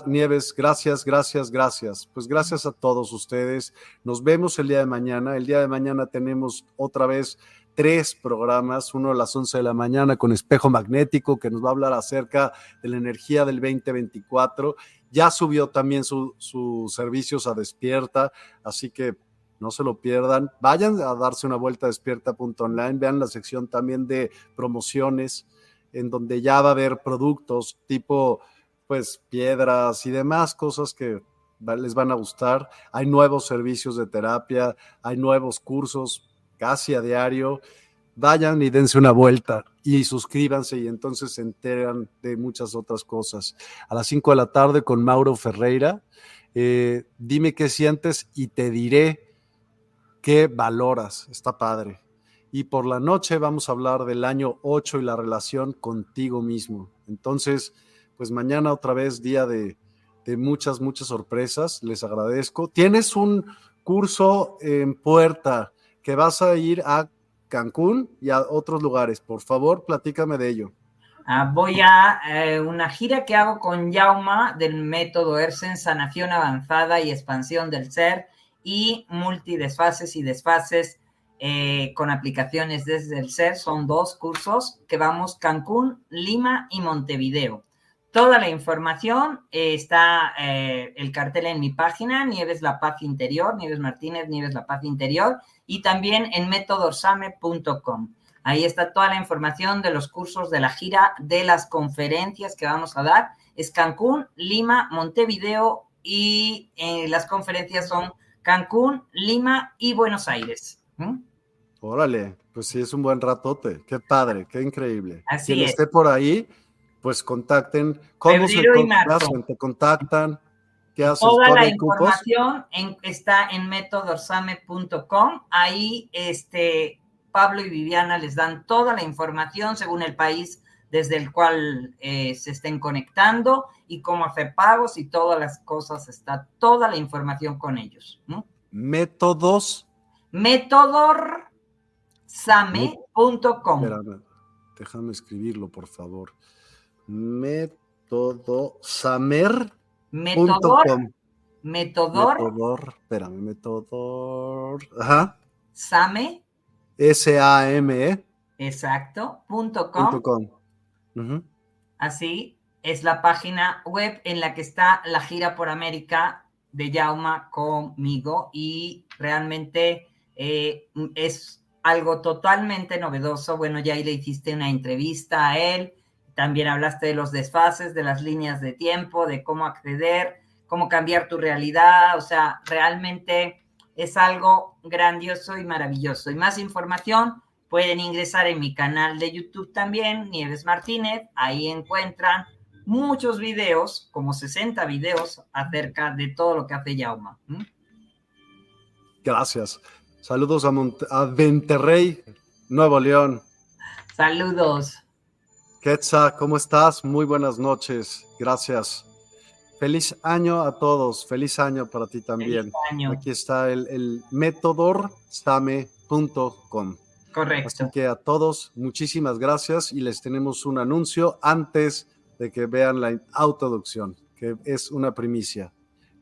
Nieves, gracias, gracias, gracias. Pues gracias a todos ustedes. Nos vemos el día de mañana. El día de mañana tenemos otra vez tres programas, uno a las 11 de la mañana con espejo magnético que nos va a hablar acerca de la energía del 2024. Ya subió también sus servicios a despierta, así que no se lo pierdan. Vayan a darse una vuelta a despierta.online, vean la sección también de promociones, en donde ya va a haber productos tipo, pues, piedras y demás cosas que les van a gustar. Hay nuevos servicios de terapia, hay nuevos cursos casi a diario. Vayan y dense una vuelta y suscríbanse y entonces se enteran de muchas otras cosas. A las 5 de la tarde con Mauro Ferreira. Eh, dime qué sientes y te diré ¿Qué valoras? Está padre. Y por la noche vamos a hablar del año 8 y la relación contigo mismo. Entonces, pues mañana otra vez día de, muchas, muchas sorpresas. Les agradezco. Tienes un curso en puerta que vas a ir a Cancún y a otros lugares. Por favor, platícame de ello. Ah, voy a eh, una gira que hago con Yauma del método ERSEN, sanación avanzada y expansión del ser y multidesfases y desfases eh, con aplicaciones desde el ser. Son dos cursos que vamos Cancún, Lima y Montevideo. Toda la información eh, está eh, el cartel en mi página, Nieves La Paz Interior, Nieves Martínez, Nieves La Paz Interior, y también en métodorsame.com. Ahí está toda la información de los cursos de la gira, de las conferencias que vamos a dar. Es Cancún, Lima, Montevideo y las conferencias son Cancún, Lima y Buenos Aires. Órale, pues sí, es un buen ratote. Qué padre, qué increíble. Así Quien esté por ahí, pues contacten. ¿Cómo se contactan? ¿Te contactan? ¿Qué haces? Toda la información está en metodorsame.com. Ahí este, Pablo y Viviana les dan toda la información según el país desde el cual eh, se estén conectando y cómo hacer pagos y todas las cosas, está toda la información con ellos. Métodos. Métodorsame.com. déjame escribirlo, por favor. Métodosamer. Metodor. Metodor. Metodor. Espérame, metodor. Ajá. Same. S-A-M-E. Exacto. Punto com. Así es la página web en la que está la gira por América de Yauma conmigo y realmente eh, es algo totalmente novedoso. Bueno, ya ahí le hiciste una entrevista a él, también hablaste de los desfases, de las líneas de tiempo, de cómo acceder, cómo cambiar tu realidad, o sea, realmente es algo grandioso y maravilloso. Y más información pueden ingresar en mi canal de YouTube también, Nieves Martínez, ahí encuentran muchos videos, como 60 videos acerca de todo lo que hace Yauma. Gracias. Saludos a, a Venterrey, Nuevo León. Saludos. Quetza, ¿cómo estás? Muy buenas noches. Gracias. Feliz año a todos. Feliz año para ti también. Aquí está el, el. Correcto. Así que a todos, muchísimas gracias y les tenemos un anuncio antes de que vean la autoducción, que es una primicia.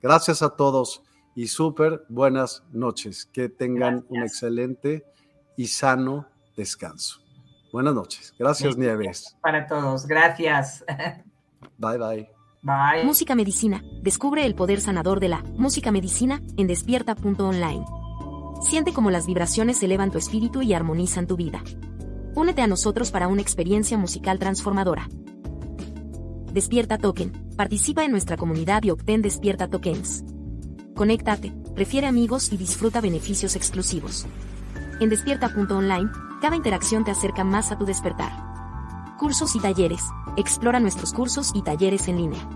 Gracias a todos y súper buenas noches. Que tengan un excelente y sano descanso. Buenas noches. Gracias, Nieves. Para todos. Gracias. Bye, bye. Bye. Música Medicina. Descubre el poder sanador de la música medicina en despierta.online. Siente cómo las vibraciones elevan tu espíritu y armonizan tu vida. Únete a nosotros para una experiencia musical transformadora. Despierta Token. Participa en nuestra comunidad y obtén Despierta Tokens. Conéctate, prefiere amigos y disfruta beneficios exclusivos. En despierta.online, cada interacción te acerca más a tu despertar. Cursos y talleres. Explora nuestros cursos y talleres en línea.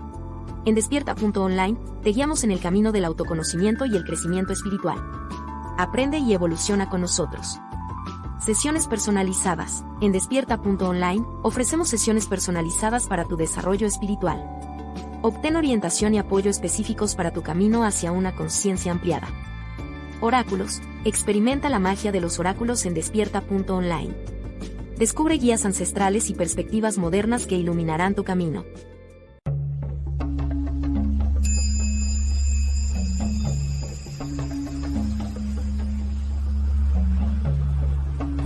En despierta.online, te guiamos en el camino del autoconocimiento y el crecimiento espiritual. Aprende y evoluciona con nosotros. Sesiones personalizadas. En despierta.online, ofrecemos sesiones personalizadas para tu desarrollo espiritual. Obtén orientación y apoyo específicos para tu camino hacia una conciencia ampliada. Oráculos. Experimenta la magia de los oráculos en despierta.online. Descubre guías ancestrales y perspectivas modernas que iluminarán tu camino.